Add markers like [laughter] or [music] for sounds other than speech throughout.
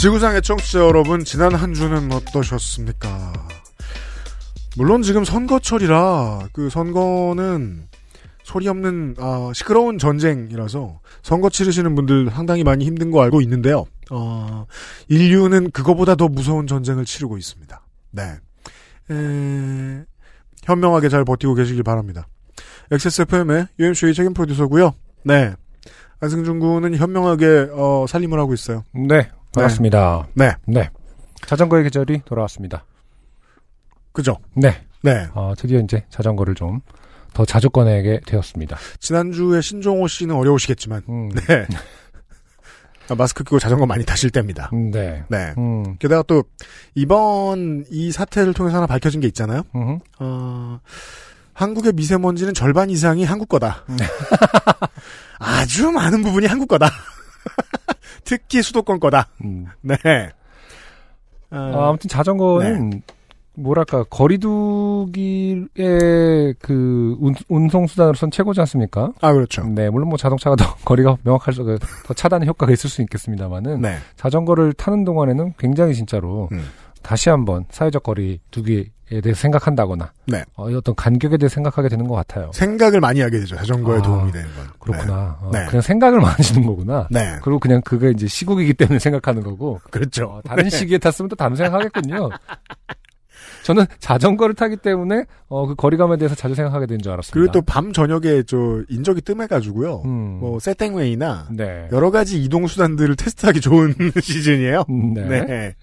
지구상의 청취자 여러분, 지난 한 주는 어떠셨습니까? 물론 지금 선거철이라 그 선거는 소리 없는 아, 시끄러운 전쟁이라서 선거 치르시는 분들 상당히 많이 힘든 거 알고 있는데요. 어, 인류는 그거보다 더 무서운 전쟁을 치르고 있습니다. 네. 에, 현명하게 잘 버티고 계시길 바랍니다. XSFM의 UMC의 책임 프로듀서고요. 네. 안승준 군은 현명하게 어, 살림을 하고 있어요. 네, 반갑습니다. 네. 네. 자전거의 계절이 돌아왔습니다. 그죠? 네. 네. 어, 드디어 이제 자전거를 좀 더 자주 꺼내게 되었습니다. 지난주에 신종호 씨는 어려우시겠지만, 음, 네. 아, 마스크 끼고 자전거 많이 타실 때입니다. 네. 네. 음, 게다가 또, 이번 이 사태를 통해서 하나 밝혀진 게 있잖아요. 음, 어, 한국의 미세먼지는 절반 이상이 한국 거다. 네. [laughs] 아주 많은 부분이 한국 거다. [laughs] 특히 수도권 거다. 음. 네. 아, 어, 아무튼 자전거는 뭐랄까 거리두기의 그 운, 운송 수단으로선 최고지 않습니까? 아, 그렇죠. 네, 물론 뭐 자동차가 더 [laughs] 거리가 명확할 수, 더 차단 효과가 있을 수 있겠습니다만은 네. 자전거를 타는 동안에는 굉장히 진짜로 음. 다시 한번 사회적 거리 두기에 대해서 생각한다거나 네. 어, 어떤 간격에 대해 서 생각하게 되는 것 같아요. 생각을 많이 하게 되죠. 자전거에 아, 도움이 되는 건. 그렇구나. 어, 네. 그냥 생각을 [laughs] 많으시는 거구나. 네. 그리고 그냥 그게 이제 시국이기 때문에 [laughs] 생각하는 거고 그렇죠. 어, 다른 시기에 탔으면 또 다른 생각하겠군요. [laughs] 저는 자전거를 타기 때문에 어, 그 거리감에 대해서 자주 생각하게 된 줄 알았습니다. 그리고 또 밤 저녁에 저 인적이 뜸해가지고요. 음. 뭐 세땡웨이나 네. 여러 가지 이동 수단들을 테스트하기 좋은 시즌이에요. 음, 네.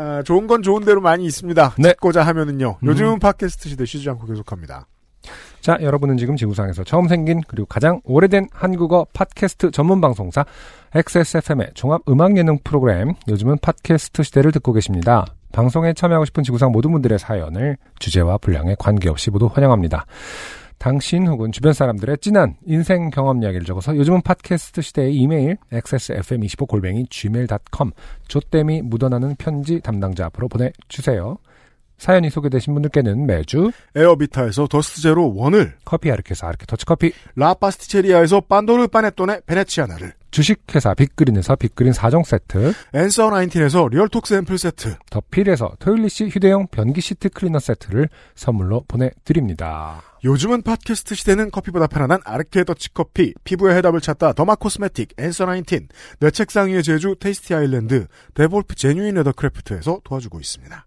네. 아, 좋은 건 좋은 대로 많이 있습니다. 네. 찾고자 하면은요. 음. 요즘은 팟캐스트 시대 쉬지 않고 계속합니다. 자, 여러분은 지금 지구상에서 처음 생긴 그리고 가장 오래된 한국어 팟캐스트 전문 방송사 XSFM의 종합 음악 예능 프로그램 요즘은 팟캐스트 시대를 듣고 계십니다. 방송에 참여하고 싶은 지구상 모든 분들의 사연을 주제와 분량에 관계없이 모두 환영합니다. 당신 혹은 주변 사람들의 진한 인생 경험 이야기를 적어서 요즘은 팟캐스트 시대의 이메일 xsfm25골뱅이 gmail.com 조땜이 묻어나는 편지 담당자 앞으로 보내주세요. 사연이 소개되신 분들께는 매주 에어비타에서 더스트 제로 원을, 커피 아르케사 아르케 더치커피 라파스티체리아에서 판도르 파네토네 베네치아나를, 주식회사 빅그린에서 빅그린 4종 세트 앤서 나인틴에서 리얼톡 샘플 세트, 더필에서 토일리시 휴대용 변기 시트 클리너 세트를 선물로 보내드립니다. 요즘은 팟캐스트 시대는 커피보다 편안한 아르케 더치커피, 피부의 해답을 찾다 derma cosmetic, 앤서 나인틴, 내 책상 위의 제주 테이스티 아일랜드, 데볼프 genuine leathercraft에서 도와주고 있습니다.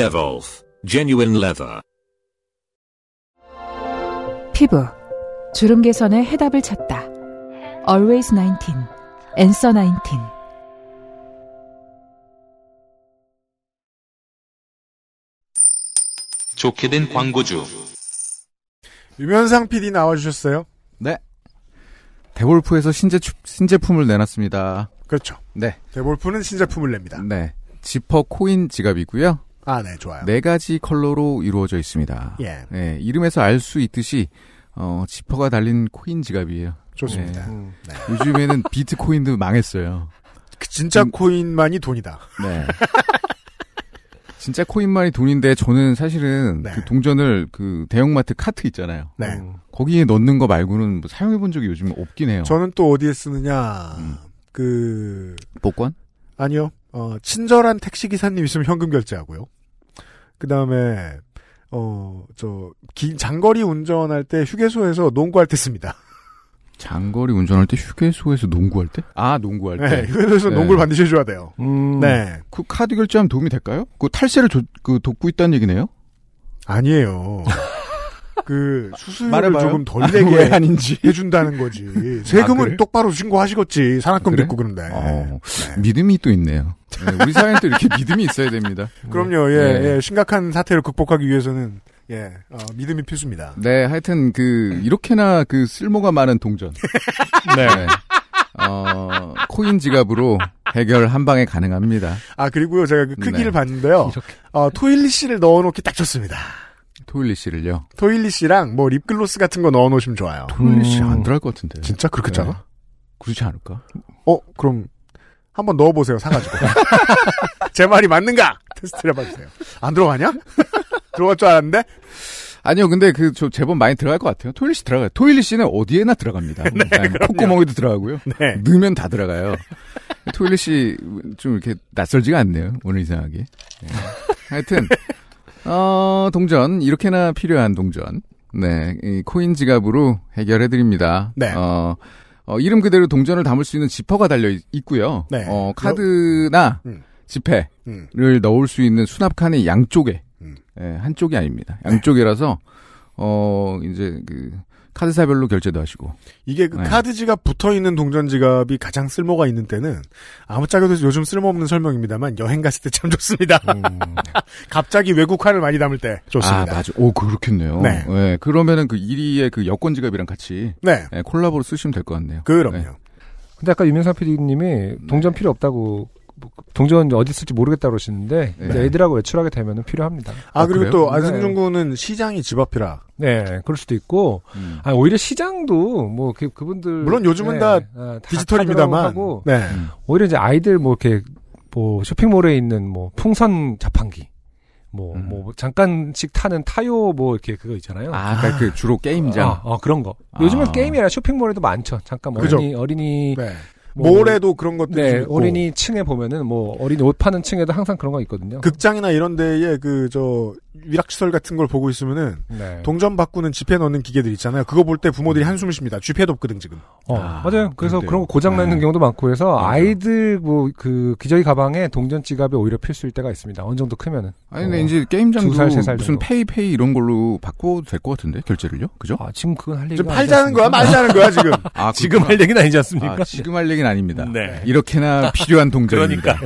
Devolf Genuine Leather. 피부 주름 개선의 해답을 찾다. Always 19, Answer 19. 좋게 된 광고주. 유면상 PD 나와주셨어요. 네. 데볼프에서 신제, 신제품을 내놨습니다. 그렇죠. 네. 데볼프는 신제품을 냅니다. 네. 지퍼 코인 지갑이고요. 아, 네, 좋아요. 네 가지 컬러로 이루어져 있습니다. 예, 네, 이름에서 알 수 있듯이 어, 지퍼가 달린 코인 지갑이에요. 좋습니다. 네. 음. 네. 요즘에는 [laughs] 비트코인도 망했어요. 그 진짜 음. 코인만이 돈이다. 네. [laughs] 진짜 코인만이 돈인데 저는 사실은 네. 그 동전을 그 대형마트 카트 있잖아요. 네. 음. 거기에 넣는 거 말고는 뭐 사용해 본 적이 요즘 없긴 해요. 저는 또 어디에 쓰느냐, 음. 그, 복권? 아니요, 어, 친절한 택시 기사님 있으면 현금 결제하고요. 그 다음에, 어, 저, 긴, 장거리 운전할 때 휴게소에서 농구할 때 씁니다. [laughs] 장거리 운전할 때 휴게소에서 농구할 때? 아, 농구할 때. 네, 휴게소에서 네. 농구를 반드시 해줘야 돼요. 음. 네. 그 카드 결제하면 도움이 될까요? 그 탈세를 조- 그 돕고 있다는 얘기네요? 아니에요. [laughs] 그 [laughs] 수수료를 말해봐요. 조금 덜 아, 내게 왜 아닌지. 해준다는 거지. 세금을 그래? 똑바로 신고하시겠지. 산악금도 그래? 있고 그런데. 어, 믿음이 또 있네요. 네, 우리 사회는 또 이렇게 [laughs] 믿음이 있어야 됩니다. 그럼요. 예, 네. 예, 심각한 사태를 극복하기 위해서는 예, 어, 믿음이 필수입니다. 네, 하여튼 그 이렇게나 그 쓸모가 많은 동전. [laughs] 네. 어, 코인 지갑으로 해결 한 방에 가능합니다. 아 그리고요, 제가 그 크기를 네. 봤는데요. 이렇게. 어, 토일리 씨를 넣어놓기 딱 좋습니다. 토일리 씨를요. 토일리 씨랑 뭐 립글로스 같은 거 넣어놓으시면 좋아요. 토일리 씨 음. 안 들어갈 것 같은데. 진짜 그렇겠지 네. 않아? 그렇지 않을까? 어, 그럼 한번 넣어보세요. 사가지고. [laughs] 제 말이 맞는가? 테스트를 해봐주세요. 안 들어가냐? [laughs] 들어갈 줄 알았는데? 아니요, 근데 그, 저, 제법 많이 들어갈 것 같아요. 토일리 씨 들어가요. 토일리 씨는 어디에나 들어갑니다. [laughs] 네, 콧구멍에도 들어가고요. 네. 넣으면 다 들어가요. 토일리 씨, 좀 이렇게 낯설지가 않네요. 오늘 이상하게. 네. 하여튼, 어, 동전, 이렇게나 필요한 동전. 네, 이 코인 지갑으로 해결해 드립니다. 네. 어, 어, 이름 그대로 동전을 담을 수 있는 지퍼가 달려 있- 있고요. 네. 어, 카드나 음. 지폐, 음. 를 넣을 수 있는 수납칸의 양쪽에 음. 예, 한쪽이 아닙니다. 양쪽이라서 어 이제 그 카드사별로 결제도 하시고 이게 그 네. 카드 지갑 붙어 있는 동전 지갑이 가장 쓸모가 있는 때는 아무짝에도 요즘 쓸모없는 설명입니다만 여행 갔을 때 참 좋습니다. 음. [laughs] 갑자기 외국화를 많이 담을 때 좋습니다. 아 맞아. 오 그렇겠네요. 네. 예, 그러면은 그 1위의 그 여권 지갑이랑 같이 네, 예, 콜라보로 쓰시면 될 것 같네요. 그럼요. 네. 근데 아까 유명상 PD님이 동전 필요 없다고 뭐, 동전 어디 쓸지 모르겠다 그러시는데 네. 이제 애들하고 외출하게 되면은 필요합니다. 아, 아, 그리고 그래요? 또 네. 안승준 군은 시장이 집 앞이라 네, 그럴 수도 있고 음. 아 오히려 시장도 뭐 그, 그분들 물론 요즘은 다 아, 다 디지털입니다만 하고 네. 음. 오히려 이제 아이들 뭐 이렇게 뭐 쇼핑몰에 있는 뭐 풍선 자판기 뭐 음. 뭐 잠깐씩 타는 타요 뭐 이렇게 그거 있잖아요. 아, 그러니까 그 주로 게임장. 아, 어, 그런 거. 요즘은 아. 게임이 아니라 쇼핑몰에도 많죠. 잠깐 뭐 그죠. 어린이 어린이 네. 뭐, 몰에도 그런 것들이 네, 좀 있고 어린이 층에 보면은 뭐 어린이 옷 파는 층에도 항상 그런 거 있거든요. 극장이나 이런 데에 그 저 위락시설 같은 걸 보고 있으면은 네. 동전 바꾸는 지폐 넣는 기계들 있잖아요. 그거 볼 때 부모들이 한숨을 쉽니다. 쥐폐도 없거든 지금. 어, 아, 맞아요. 그래서 그런데요. 그런 거 고장 나는 네. 경우도 많고 해서 맞아. 아이들 뭐 그 기저귀 가방에 동전 지갑이 오히려 필수일 때가 있습니다. 어느 정도 크면은. 아니 근데 어. 이제 게임장도 두 살, 세살 무슨 정도. 페이페이 이런 걸로 바꿔도 될 것 같은데 결제를요? 그죠? 아, 지금 그건 할 얘기가 팔자는 거야, 않습니까? 말자는 거야 지금. [laughs] 아, 지금. 할 얘기는 아니지 않습니까? 아, 지금 할 얘기는 아닙니다. 네. 이렇게나 필요한 동전입니다.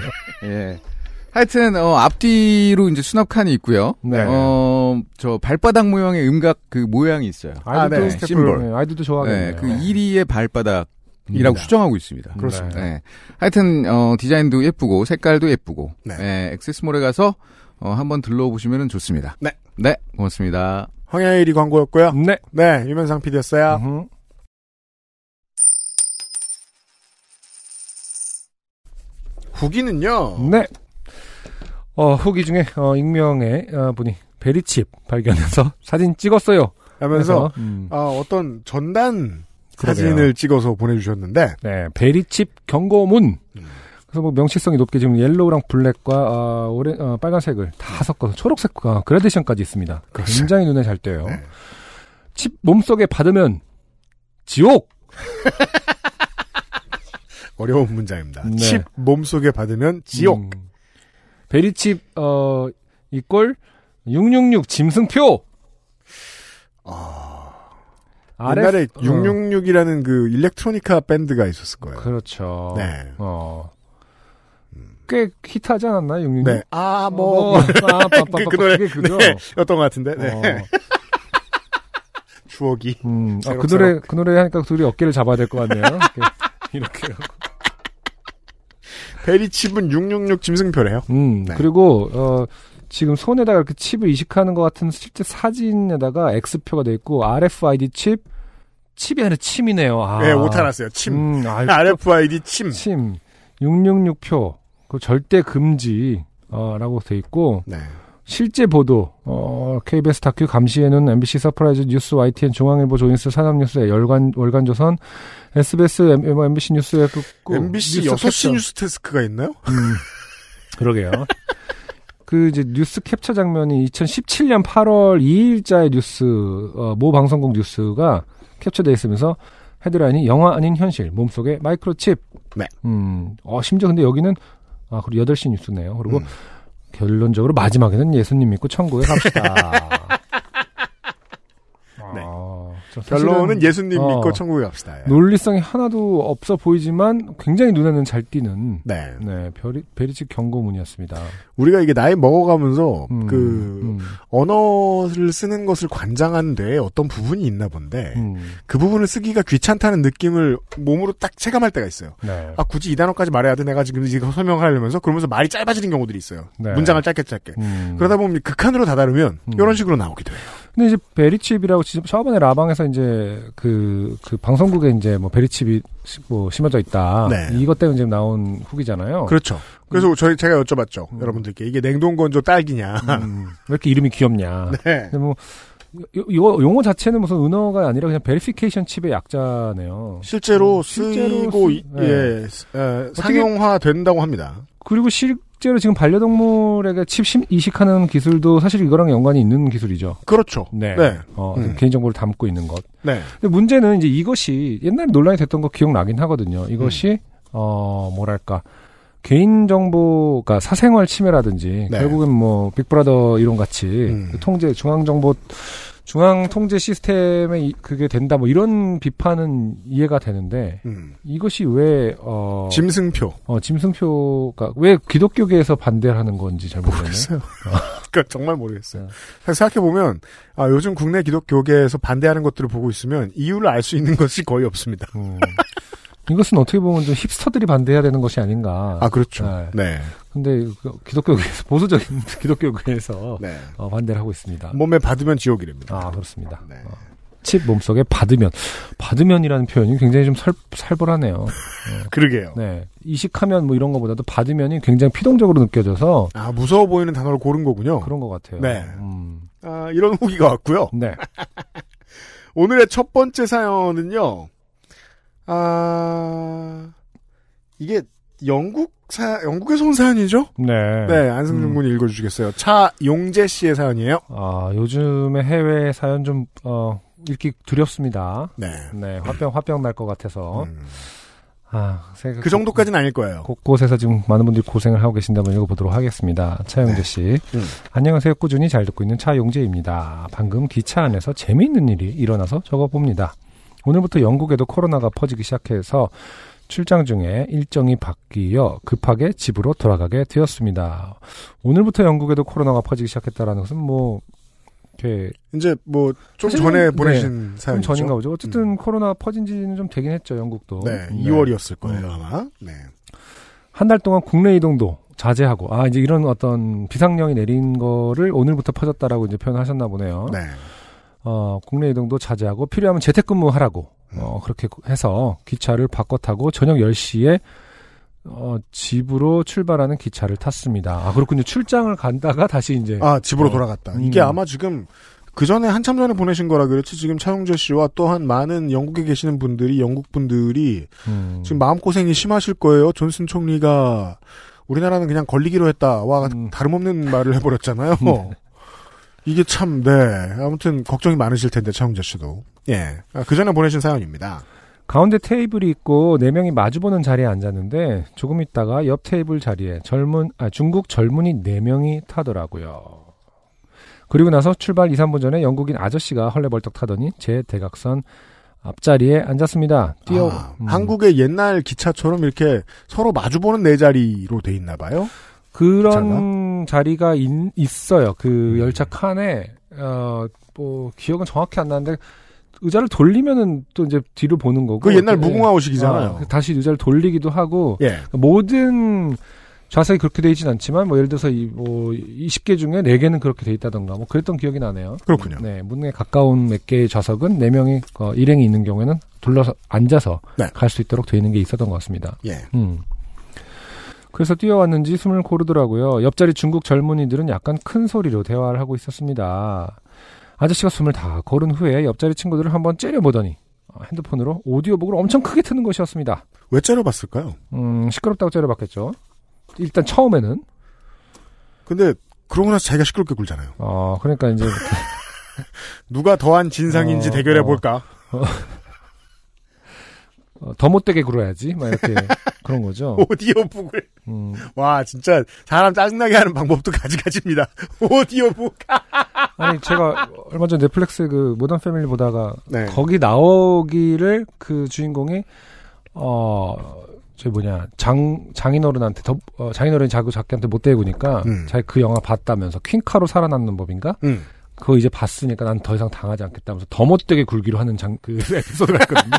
예. 하여튼 어, 앞뒤로 이제 수납칸이 있고요. 네. 어, 저 발바닥 모양의 음각 그 모양이 있어요. 아이들도 아, 네. 심볼. 네, 아이들도 좋아하겠네요. 네, 그 1위의 발바닥 이라고 입니다. 추정하고 있습니다. 그렇습니다. 네. 하여튼 어, 디자인도 예쁘고 색깔도 예쁘고 네. 네, 액세스몰에 가서 어, 한번 들러보시면 좋습니다. 네. 네, 고맙습니다. 황야일이 광고였고요. 네. 네, 유면상 PD였어요. 음흠. 후기는요. 네. 어, 후기 중에 어, 익명의 어, 분이 베리칩 발견해서 [laughs] 사진 찍었어요. 하면서 음, 아, 어떤 전단 그러게요. 사진을 찍어서 보내주셨는데 네, 베리칩 경고문. 음. 그래서 뭐 명시성이 높게 지금 yellow랑 black과 어, 오레, 어, 빨간색을 다 섞어서 초록색과 그라데이션까지 있습니다. 그렇죠. 굉장히 눈에 잘 띄어요. 네. 칩 몸속에 받으면 지옥. [laughs] 어려운 문장입니다. 네. 칩 몸속에 받으면 지옥. 음. 베리칩 어 이꼴 666 짐승표. 옛날에 RF, 어, 666이라는 그 일렉트로니카 밴드가 있었을 거예요. 그렇죠. 네. 어. 꽤 히트하지 않았나 666? 네. 아, 뭐, 뭐, 아. 그, 그 노래, 그게 그죠? 네, 였던 것 같은데, 네. 어. 추억이. 음, 아, 그. 노래, 그 노래 하니까 둘이 어깨를 잡아야 될 것 같네요. 이렇게. 이렇게. 베리 칩은 666 짐승표래요. 음, 네. 그리고, 어, 지금 손에다가 이렇게 칩을 이식하는 것 같은 실제 사진에다가 X표가 돼 있고, RFID 칩, 칩이 아니라 침이네요. 아. 네, 오타 났어요. 침. 음, 아, RFID 침. 침. 666표. 그 절대 금지, 어, 라고 돼 있고, 네. 실제 보도, 어, KBS 다큐 감시에는 MBC 서프라이즈 뉴스 YTN 중앙일보 조인스 산업뉴스 열간, 월간조선 SBS MBC 뉴스 F MBC 뉴스 6시 캡처. 뉴스 데스크가 있나요? 음, [laughs] 그러게요. 그 이제 뉴스 캡처 장면이 2017년 8월 2일자의 뉴스 어, 모 방송국 뉴스가 캡처돼 있으면서 헤드라인이 영화 아닌 현실, 몸속에 마이크로칩. 네. 음, 어, 심지어 근데 여기는, 아, 그리고 8시 뉴스네요. 그리고 음. 결론적으로 마지막에는 예수님 믿고 천국에 갑시다. [laughs] 사실은 결론은 예수님 어, 믿고 천국에 갑시다. 예. 논리성이 하나도 없어 보이지만 굉장히 눈에는 잘 띄는 네. 네, 베리, 베리치 경고문이었습니다. 우리가 이게 나이 먹어가면서 음, 그 음, 언어를 쓰는 것을 관장한 뇌에 어떤 부분이 있나 본데 음, 그 부분을 쓰기가 귀찮다는 느낌을 몸으로 딱 체감할 때가 있어요. 네. 아 굳이 이 단어까지 말해야 돼 내가 지금 이거 설명하려면서 그러면서 말이 짧아지는 경우들이 있어요. 네. 문장을 짧게 짧게. 음. 그러다 보면 극한으로 다다르면 음. 이런 식으로 나오기도 해요. 근데 이제 베리칩이라고 지- 저번에 라방에서 이제 그, 그 방송국에 이제 뭐 베리칩이 시- 뭐 심어져 있다. 네. 이것 때문에 지금 나온 후기잖아요. 그렇죠. 그래서 저희 제가 여쭤봤죠 음. 여러분들께 이게 냉동 건조 딸기냐. 음, 왜 이렇게 이름이 귀엽냐. [laughs] 네. 근데 뭐 이- 이거 용어 자체는 무슨 은어가 아니라 그냥 verification 칩의 약자네요. 실제로 음, 실제로 쓰이고 쓰- 이- 네. 예, 에, 상용화 된다고 합니다. 그리고 실제로 지금 반려동물에게 칩 심- 이식하는 기술도 사실 이거랑 연관이 있는 기술이죠. 그렇죠. 네. 네. 어, 음. 개인정보를 담고 있는 것. 네. 근데 문제는 이제 이것이 옛날에 논란이 됐던 거 기억나긴 하거든요. 이것이 음. 어 뭐랄까 개인정보가 사생활 침해라든지 네. 결국엔 뭐 빅브라더 이론 같이 음. 그 통제 중앙정보 중앙 통제 시스템에 이- 그게 된다 뭐 이런 비판은 이해가 되는데 음. 이것이 왜 어, 짐승표. 어, 짐승표가 왜 기독교계에서 반대를 하는 건지 잘. 모르겠어요. [laughs] 그러니까 정말 모르겠어요. 네. 사실 생각해 보면, 아, 요즘 국내 기독교계에서 반대하는 것들을 보고 있으면 이유를 알 수 있는 것이 거의 없습니다. 음. [laughs] 이것은 어떻게 보면 좀 힙스터들이 반대해야 되는 것이 아닌가. 아, 그렇죠. 네. 네. 근데 그 기독교계에서 보수적인 [laughs] 기독교계에서 네. 어, 반대를 하고 있습니다. 몸에 받으면 지옥이랍니다. 아 그렇습니다. 네. 어. 칩 몸속에 받으면 받으면이라는 표현이 굉장히 좀 살, 살벌하네요. [laughs] 그러게요. 네 이식하면 뭐 이런 것보다도 받으면이 굉장히 피동적으로 느껴져서 아, 무서워 보이는 단어를 고른 거군요. 그런 것 같아요. 네. 음. 아, 이런 후기가 왔고요. 네. [laughs] 오늘의 첫 번째 사연은요. 아, 이게 영국 사, 영국에서 온 사연이죠? 네. 네, 안승준 음. 군이 읽어주시겠어요. 차 용재 씨의 사연이에요. 아 요즘에 해외 사연 좀 어, 읽기 두렵습니다. 네. 네 화병 화병 날 것 같아서 음, 아그 정도까지는 아닐 거예요. 곳곳에서 지금 많은 분들이 고생을 하고 계신다 면 읽어보도록 하겠습니다. 차용재 씨. 음. 안녕하세요. 꾸준히 잘 듣고 있는 차용재입니다. 방금 기차 안에서 재미있는 일이 일어나서 적어봅니다. 오늘부터 영국에도 코로나가 퍼지기 시작해서 출장 중에 일정이 바뀌어 급하게 집으로 돌아가게 되었습니다. 오늘부터 영국에도 코로나가 퍼지기 시작했다라는 것은 뭐, 이렇게, 이제 뭐 좀 전에 네, 보내신 좀 사연이죠. 전인가 보죠. 어쨌든 코로나 퍼진 지는 좀 되긴 했죠, 영국도. 네, 네. 2월이었을 거예요 음. 아마. 네. 한 달 동안 국내 이동도 자제하고 아 이제 이런 어떤 비상령이 내린 거를 오늘부터 퍼졌다라고 이제 표현하셨나 보네요. 네. 어 국내 이동도 자제하고 필요하면 재택근무하라고 음. 어 그렇게 해서 기차를 바꿔 타고 저녁 10시에 어 집으로 출발하는 기차를 탔습니다. 아 그렇군요. 출장을 간다가 다시 이제 아 집으로 어. 돌아갔다. 음. 이게 아마 지금 그 전에 한참 전에 보내신 거라 그렇지 지금 차용재 씨와 또한 많은 영국에 계시는 분들이 영국 분들이 음, 지금 마음 고생이 심하실 거예요. 존슨 총리가 우리나라는 그냥 걸리기로 했다와 음. 다름없는 말을 해버렸잖아요. [laughs] 네. 이게 참, 네. 아무튼, 걱정이 많으실 텐데, 차용재 씨도. 예. 아, 그 전에 보내신 사연입니다. 가운데 테이블이 있고 네 명이 마주보는 자리에 앉았는데 조금 있다가 옆 테이블 자리에 젊은 아 중국 젊은이 네 명이 타더라고요. 그리고 나서 출발 2, 3분 전에 영국인 아저씨가 헐레벌떡 타더니 제 대각선 앞자리에 앉았습니다. 뛰어 아, 음. 한국의 옛날 기차처럼 이렇게 서로 마주보는 네 자리로 돼 있나 봐요. 그런 자리가 있, 있어요. 음. 그 열차 칸에 어 뭐 기억은 정확히 안 나는데 의자를 돌리면은 또 이제 뒤로 보는 거고 그 옛날 예. 무궁화호식이잖아요. 아, 다시 의자를 돌리기도 하고 예. 모든 좌석이 그렇게 돼 있진 않지만 뭐 예를 들어서 이, 뭐 20개 중에 4개는 그렇게 돼 있다던가 뭐 그랬던 기억이 나네요. 그렇군요. 네, 문에 가까운 몇 개의 좌석은 4명이 어, 일행이 있는 경우에는 둘러서 앉아서 네. 갈수 있도록 돼 있는 게 있었던 것 같습니다. 예. 음. 그래서 뛰어왔는지 숨을 고르더라고요. 옆자리 중국 젊은이들은 약간 큰 소리로 대화를 하고 있었습니다. 아저씨가 숨을 다 고른 후에 옆자리 친구들을 한번 째려보더니 어, 핸드폰으로 오디오북을 엄청 크게 트는 것이었습니다. 왜 째려봤을까요? 음, 시끄럽다고 째려봤겠죠. 일단 처음에는 근데, 그러고 나서 자기가 시끄럽게 굴잖아요. 어 그러니까 이제 [laughs] 누가 더한 진상인지 어, 대결해 어. 볼까? [laughs] 어, 더 못되게 굴어야지. 막 이렇게 [laughs] 그런 거죠. 오디오북을. 음, 와, 진짜 사람 짜증나게 하는 방법도 가지가지입니다. [laughs] 오디오북. [laughs] 아니 제가 얼마 전 넷플릭스 그 모던 패밀리 보다가 네. 거기 나오기를 그 주인공이 어 저기 뭐냐 장 장인어른한테 더 어, 장인어른이 자꾸 자기한테 못 대구니까 음. 자기 그 영화 봤다면서 퀸카로 살아남는 법인가 음. 그거 이제 봤으니까 난 더 이상 당하지 않겠다면서 더 못되게 굴기로 하는 장 그 에피소드가 있거든요.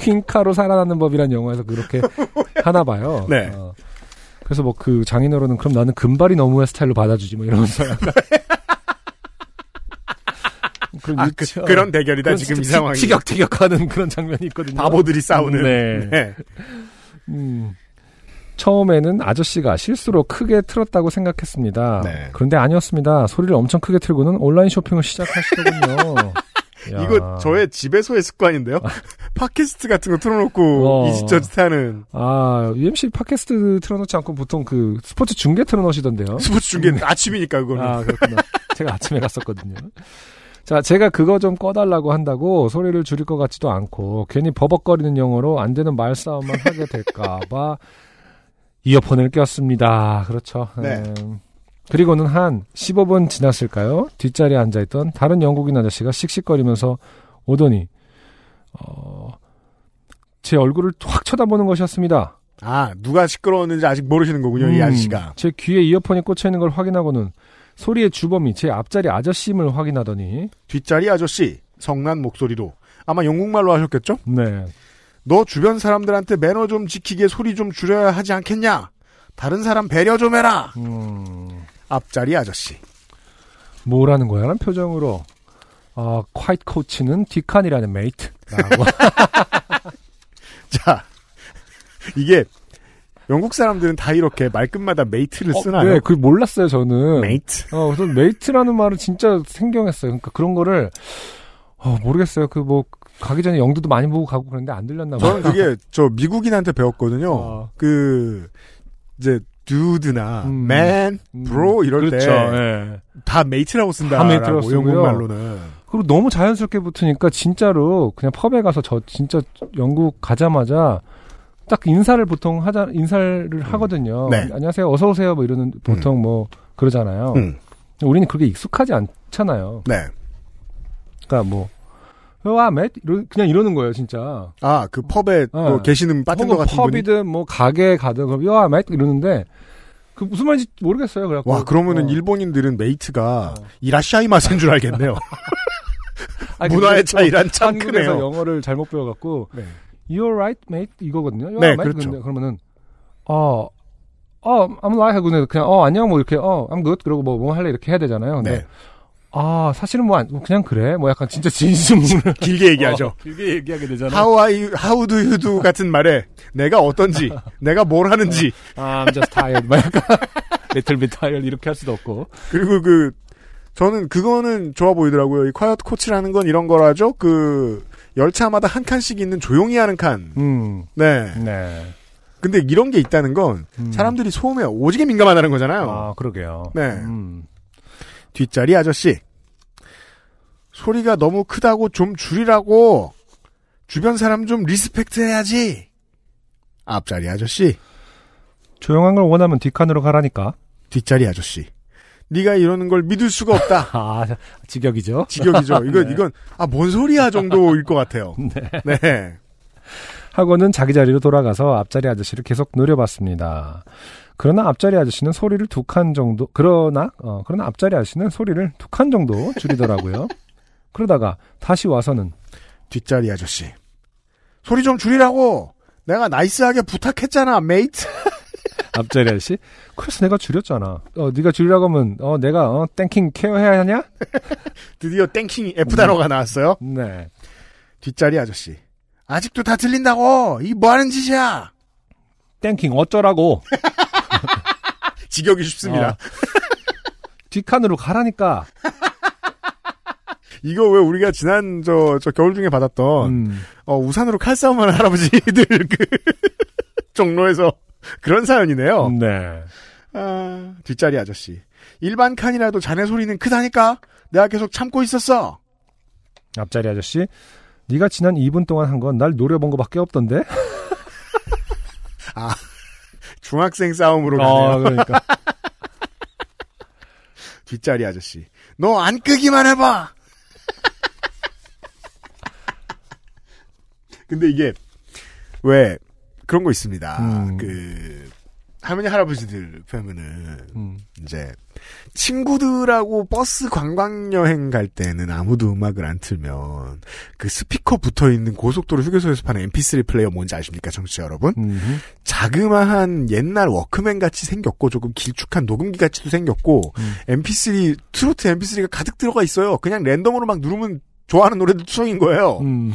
퀸카로 살아남는 법이라는 영화에서 그렇게 [laughs] 하나 봐요. 네. 어. 그래서 뭐 그 장인어른은 그럼 나는 금발이 너무의 스타일로 받아주지 뭐 이러면서 [laughs] [laughs] 약간 그런 아, 그, 유치한- 그 런 대결이다, 그런 지금 이 상황이. 티격태격하는 그런 장면이 있거든요. 바보들이 싸우는. 네. 네. 음. 처음에는 아저씨가 실수로 크게 틀었다고 생각했습니다. 네. 그런데 아니었습니다. 소리를 엄청 크게 틀고는 온라인 쇼핑을 시작하시더군요. 야. 이거 저의 집에서의 습관인데요. [laughs] 팟캐스트 같은 거 틀어놓고 어. 이짓저짓 하는 아, UMC 팟캐스트 틀어놓지 않고 보통 그 스포츠 중계 틀어놓으시던데요. 스포츠 중계 아침이니까 그거는. 아, 그렇구나. 제가 아침에 갔었거든요. 자, 제가 그거 좀 꺼달라고 한다고 소리를 줄일 것 같지도 않고 괜히 버벅거리는 영어로 안 되는 말싸움만 하게 될까봐 [laughs] 이어폰을 꼈습니다. 그렇죠. 네. 음, 그리고는 한 15분 지났을까요? 뒷자리에 앉아있던 다른 영국인 아저씨가 씩씩거리면서 오더니 어, 제 얼굴을 확 쳐다보는 것이었습니다. 아, 누가 시끄러웠는지 아직 모르시는 거군요, 이 음, 아저씨가. 제 귀에 이어폰이 꽂혀 있는 걸 확인하고는 소리의 주범이 제 앞자리 아저씨임을 확인하더니 뒷자리 아저씨, 성난 목소리로. 아마 영국말로 하셨겠죠? 네. 너 주변 사람들한테 매너 좀 지키게 소리 좀 줄여야 하지 않겠냐? 다른 사람 배려 좀 해라! 음, 앞자리 아저씨. 뭐라는 거야? 라는 표정으로 아, 콰이트 코치는 디칸이라는 메이트 라고. [laughs] 자, 이게 영국 사람들은 다 이렇게 말끝마다 메이트를 쓰나요? 네, 그 몰랐어요, 저는. 메이트. 어, 그래서 메이트라는 말을 진짜 생경했어요. 그러니까 그런 거를 어, 모르겠어요. 그 뭐 가기 전에 영두도 많이 보고 가고 그랬는데 안 들렸나 봐요. 저는 그게 저 미국인한테 배웠거든요. 어. 그 이제 dude나 음. man, 음, bro 이럴 그렇죠. 때다 예. mate라고 쓴다. 다 mate라고 쓰고요. 영국 말로는. 그리고 너무 자연스럽게 붙으니까 진짜로 그냥 펍에 가서 저 진짜 영국 가자마자 딱 인사를 보통 하자 인사를 하거든요. 네. 안녕하세요, 어서 오세요, 뭐 이러는 보통 뭐 그러잖아요. 음. 우리는 그게 익숙하지 않잖아요. 네. 그러니까 뭐 와, mate 이러- 그냥 이러는 거예요, 진짜. 아, 그 펍에 또 네. 계시는 바텐더 같은 분이 펍이든 뭐 가게 가든 그럼 와, mate 이러는데 그 무슨 말인지 모르겠어요. 그래갖고 와, 그러면은 어. 일본인들은 메이트가 어. 이라시아이마스인 줄 알겠네요. [laughs] 아니, 문화의 또 차이란 참 한국에서 크네요. 영어를 잘못 배워 갖고 네. You're right, mate 이거거든요. You're 네, right, 그렇죠. 그러면은 어, 어, I'm right 하고 그냥, 그냥 어 안녕 뭐 이렇게 어 I'm good 그러고 뭐뭐 할래 이렇게 해야 되잖아요. 네. 아 사실은 뭐, 안- 뭐 그냥 그래 뭐 약간 진짜 진심으로 [laughs] 길게 얘기하죠. 어, 길게 얘기하게 되잖아. How are you, how do you do 같은 말에 내가 어떤지, 내가 뭘 하는지, 아, I'm just tired. 막 약간 [laughs] little bit tired 이렇게 할 수도 없고. 그리고 그, 저는 그거는 좋아 보이더라고요. 이 콰이어트 코치라는 건 이런 거라죠. 그, 열차마다 한 칸씩 있는 조용히 하는 칸. 음, 네. 네. 근데 이런 게 있다는 건 음. 사람들이 소음에 오지게 민감하다는 거잖아요. 아 그러게요. 네. 음. 뒷자리 아저씨. 소리가 너무 크다고 좀 줄이라고. 주변 사람 좀 respect 해야지. 앞자리 아저씨. 조용한 걸 원하면 뒷칸으로 가라니까. 뒷자리 아저씨. 네가 이러는 걸 믿을 수가 없다. [laughs] 아 직역이죠. 직역이죠. [laughs] 이건 네. 이건 아 뭔 소리야 정도일 것 같아요. [laughs] 네. 네. 하고는 자기 자리로 돌아가서 앞자리 아저씨를 계속 노려봤습니다. 그러나 앞자리 아저씨는 소리를 두 칸 정도 그러나 어 그러나 앞자리 아저씨는 소리를 두 칸 정도 줄이더라고요. [laughs] 그러다가 다시 와서는 뒷자리 아저씨. 소리 좀 줄이라고. 내가 nice하게 부탁했잖아, mate. [laughs] 앞자리 아저씨 그래서 내가 줄였잖아. 어 네가 줄이라고 하면 어 내가 어 땡킹 care해야 하냐? [laughs] 드디어 땡킹 F 단어가 나왔어요. 네. 뒷자리 아저씨. 아직도 다 들린다고. 이 뭐 하는 짓이야. 땡킹 어쩌라고? 직역이 쉽습니다. 어. 뒷칸으로 가라니까. [laughs] 이거 왜 우리가 지난 저, 저 겨울 중에 받았던 음. 어, 우산으로 칼싸움하는 할아버지들 [laughs] 그 종로에서 그런 사연이네요. 네. 아, 뒷자리 아저씨. 일반 칸이라도 자네 소리는 크다니까? 내가 계속 참고 있었어. 앞자리 아저씨 네가 지난 2분 동안 한 건 날 노려본 거밖에 없던데? [laughs] 중학생 싸움으로 가네요. 어, 그러니까. [laughs] 뒷자리 아저씨. 너 안 끄기만 해봐! [laughs] 근데 이게, 왜, 그런 거 있습니다. 음. 그, 할머니, 할아버지들 보면은, 음. 이제, 친구들하고 버스 관광 여행 갈 때는 아무도 음악을 안 틀면, 그 스피커 붙어 있는 고속도로 휴게소에서 파는 mp3 플레이어 뭔지 아십니까, 청취자 여러분? 음흠. 자그마한 옛날 워크맨 같이 생겼고 조금 길쭉한 녹음기 같이도 생겼고 음. MP3 트로트 MP3가 가득 들어가 있어요. 그냥 랜덤으로 막 누르면 좋아하는 노래도 투성인 거예요. 음.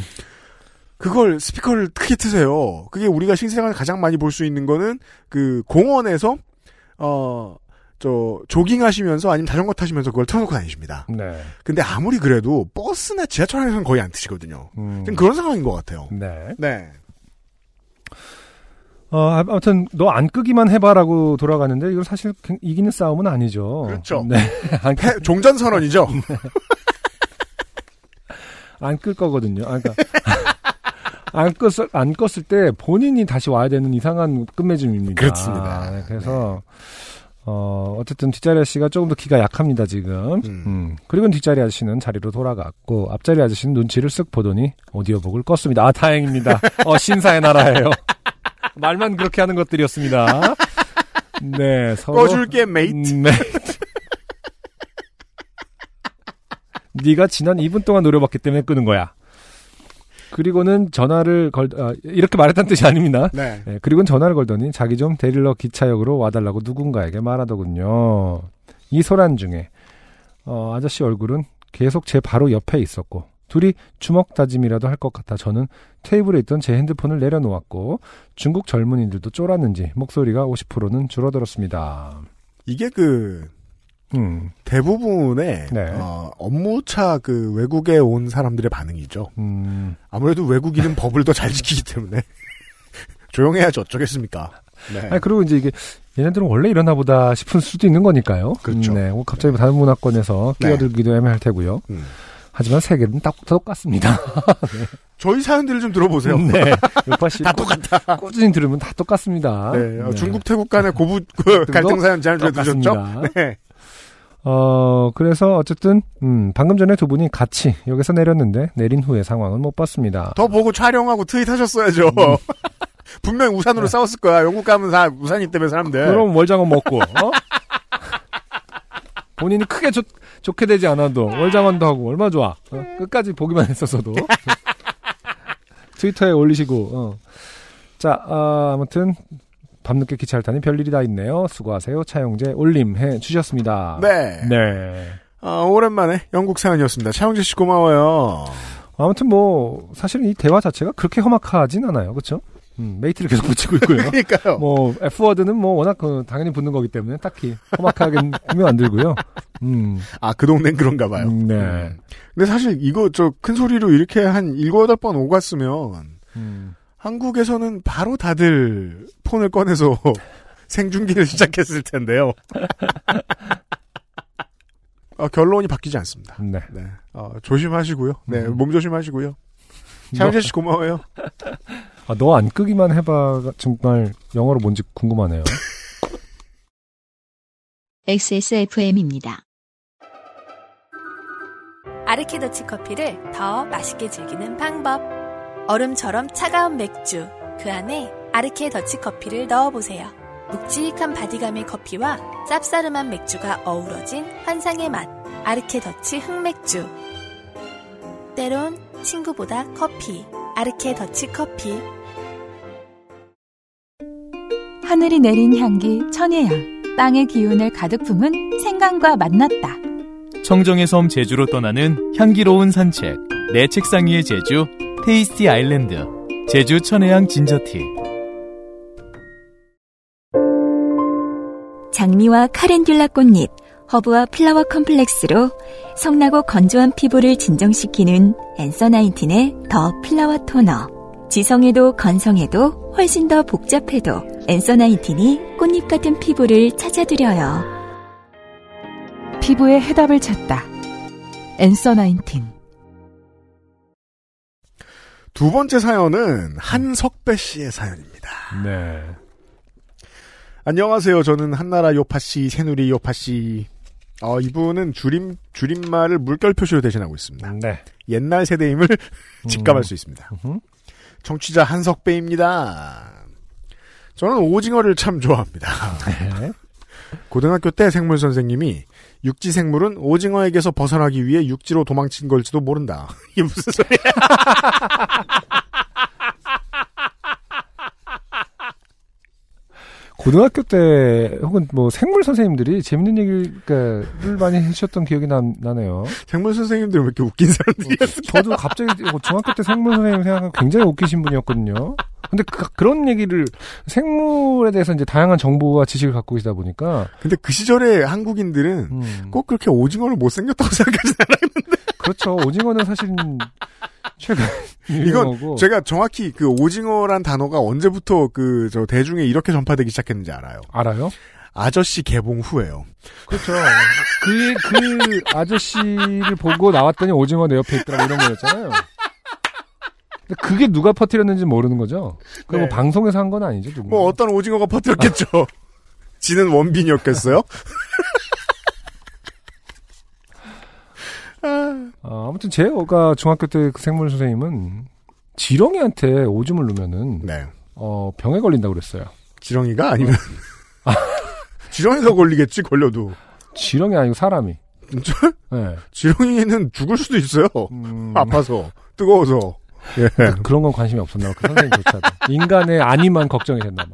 그걸 스피커를 크게 트세요. 그게 우리가 실생활에 가장 많이 볼 수 있는 거는 그 공원에서 어. 저 조깅하시면서 아니면 자전거 타시면서 그걸 틀어놓고 다니십니다. 네. 근데 아무리 그래도 버스나 지하철 안에서는 거의 안 트시거든요. 음. 지금 그런 상황인 것 같아요. 네. 네. 어, 아- 아무튼 너 안 끄기만 해봐라고 돌아가는데 이건 사실 그- 이기는 싸움은 아니죠. 그렇죠. 네. [laughs] 안, 패- 종전 선언이죠. [laughs] 안끌 거거든요. 아, 그러니까 [laughs] 안 껐을 안 껐을 때 본인이 다시 와야 되는 이상한 끝맺음입니다. 그렇습니다. 네, 그래서 어 어쨌든 뒷자리 아저씨가 조금 더 기가 약합니다 지금. 음. 음. 그리고 뒷자리 아저씨는 자리로 돌아갔고 앞자리 아저씨는 눈치를 쓱 보더니 오디오북을 껐습니다. 아 다행입니다. 어 신사의 나라예요. [laughs] 말만 그렇게 하는 것들이었습니다. 네, 서로 꺼줄게 mate. 네. [laughs] 네가 지난 2분 동안 노려봤기 때문에 끄는 거야. 그리고는 전화를 걸 아, 이렇게 말했다는 뜻이 아닙니다. 네. 네, 그리고는 전화를 걸더니 자기 좀 데릴러 기차역으로 와달라고 누군가에게 말하더군요. 이 소란 중에 어, 아저씨 얼굴은 계속 제 바로 옆에 있었고 둘이 주먹 다짐이라도 할 것 같아 저는 테이블에 있던 제 핸드폰을 내려놓았고 중국 젊은이들도 쫄았는지 목소리가 50%는 줄어들었습니다. 이게 그 음, 대부분의 네. 어, 업무차 그 외국에 온 사람들의 반응이죠. 음, 아무래도 외국인은 법을 더 잘 지키기 때문에 [laughs] 조용해야지 어쩌겠습니까. 네. 아니 그리고 이제 이게 얘네들은 원래 이러나 보다 싶을 수도 있는 거니까요. 그렇죠. 음, 네, 뭐 갑자기 다른 문화권에서 네. 끼어들기도 애매할 테고요. 음. 하지만 세계는 다 똑같습니다. [laughs] 저희 사연들을 좀 들어보세요. 네, [laughs] 다 똑같다. 꾸준히 들으면 다 똑같습니다. 네, 어, 네. 중국 태국 간의 고부 그 갈등 사연 지난주에 들으셨죠? 네. 어, 그래서 어쨌든 음, 방금 전에 두 분이 같이 여기서 내렸는데 내린 후의 상황은 못 봤습니다. 더 보고 촬영하고 트윗하셨어야죠. 음. [laughs] 분명 히 우산으로 싸웠을 거야. 영국 가면 다 우산이 때문에 사람들. 네. 그럼 월장원 먹고 어? [laughs] 본인이 크게 좋, 좋게 되지 않아도 월장원도 하고 얼마 나 좋아. 어? 끝까지 보기만 했었어도 [laughs] 트위터에 올리시고. 어. 자 아, 아무튼 밤늦게 기차를 타니 별일이 다 있네요. 수고하세요. 차용재 올림해 주셨습니다. 네. 네. 아, 오랜만에 영국 사연이었습니다. 차영재 씨 고마워요. 아무튼 뭐 사실은 이 대화 자체가 그렇게 험악하진 않아요. 그렇죠? 음, mate를 계속 붙이고 있고요. [laughs] 그러니까요. 뭐 F word는 뭐 워낙 그 당연히 붙는 거기 때문에 딱히 험악하게 [laughs] 꾸며 안 들고요. 음, 아, 그 동네는 그런가 봐요. 음, 네. 음. 근데 사실 이거 저 큰 소리로 이렇게 한 일곱 여덟 번 오갔으면 음. 한국에서는 바로 다들 폰을 꺼내서 [laughs] 생중계를 시작했을 텐데요. [laughs] 어, 결론이 바뀌지 않습니다. 네. 네. 어, 조심하시고요. 네, 음. 몸 조심하시고요. 차영재 씨 고마워요. 아, 너 안 끄기만 해봐. 정말 영어로 뭔지 궁금하네요. XSFM입니다. 아르케더치 커피를 더 맛있게 즐기는 방법. 얼음처럼 차가운 맥주, 그 안에 아르케 더치 커피를 넣어보세요. 묵직한 바디감의 커피와 쌉싸름한 맥주가 어우러진 환상의 맛. 아르케 더치 흑맥주. 때론 친구보다 커피. 아르케 더치 커피. 하늘이 내린 향기 천혜향. 땅의 기운을 가득 품은 생강과 만났다. 청정의 섬 제주로 떠나는 향기로운 산책. 내 책상 위의 제주, Tasty Island. 제주 천혜향 ginger tea. 장미와 카렌듈라 꽃잎, 허브와 flower complex로 성나고 건조한 피부를 진정시키는 Answer Nineteen의 The Flower Toner. 지성에도 건성에도 훨씬 더 복잡해도 앤서 나인틴이 꽃잎 같은 피부를 찾아드려요. 피부의 해답을 찾다. 앤서 나인틴. 두 번째 사연은 한석배 씨의 사연입니다. 네. 안녕하세요. 저는 한나라 요파 씨, 새누리 요파 씨. 어, 이분은 줄임 줄임말을 물결 표시로 대신하고 있습니다. 네. 옛날 세대임을 직감할 수 있습니다. 음흠. 청취자 한석배입니다. 저는 오징어를 참 좋아합니다. 네. 고등학교 때 생물 선생님이 육지 생물은 오징어에게서 벗어나기 위해 육지로 도망친 걸지도 모른다. [laughs] 이게 무슨 소리야? [laughs] 고등학교 때 혹은 뭐 생물 선생님들이 재밌는 얘기를 많이 해주셨던 기억이 나, 나네요. 생물 선생님들 왜 이렇게 웃긴 사람들이었을까? 저도 갑자기 뭐 중학교 때 생물 선생님 생각하면 굉장히 웃기신 분이었거든요. 근데 그, 런 얘기를 생물에 대해서 이제 다양한 정보와 지식을 갖고 계시다 보니까 근데 그 시절에 한국인들은 음, 꼭 그렇게 오징어를 못생겼다고 [laughs] 생각하지 않아요. 그렇죠. 오징어는 사실은 최근 [laughs] 이건. 제가 정확히 그 오징어란 단어가 언제부터 그 저 대중에 이렇게 전파되기 시작했는지 알아요. 알아요? 아저씨 개봉 후에요. 그렇죠. 그, 그 아저씨를 보고 나왔더니 오징어 내 옆에 있더라 이런 거였잖아요. 근데 그게 누가 퍼뜨렸는지 모르는 거죠. 그뭐 네. 방송에서 한 건 아니죠. 누구. 뭐 어떤 오징어가 퍼뜨렸겠죠. [laughs] 지는 원빈이었겠어요? [laughs] 아, 아무튼 제가 중학교 때 그 생물 선생님은 지렁이한테 오줌을 누면은 네. 어, 병에 걸린다고 그랬어요. 지렁이가 아니면 [laughs] 지렁이가 걸리겠지 걸려도 지렁이 아니고 사람이. 진짜 네. 지렁이는 죽을 수도 있어요. 음, 아파서 뜨거워서. 예. 그런 건 관심이 없었나 봐. 그 선생님조차도. [laughs] 인간의 안위만 걱정이 됐나 봐.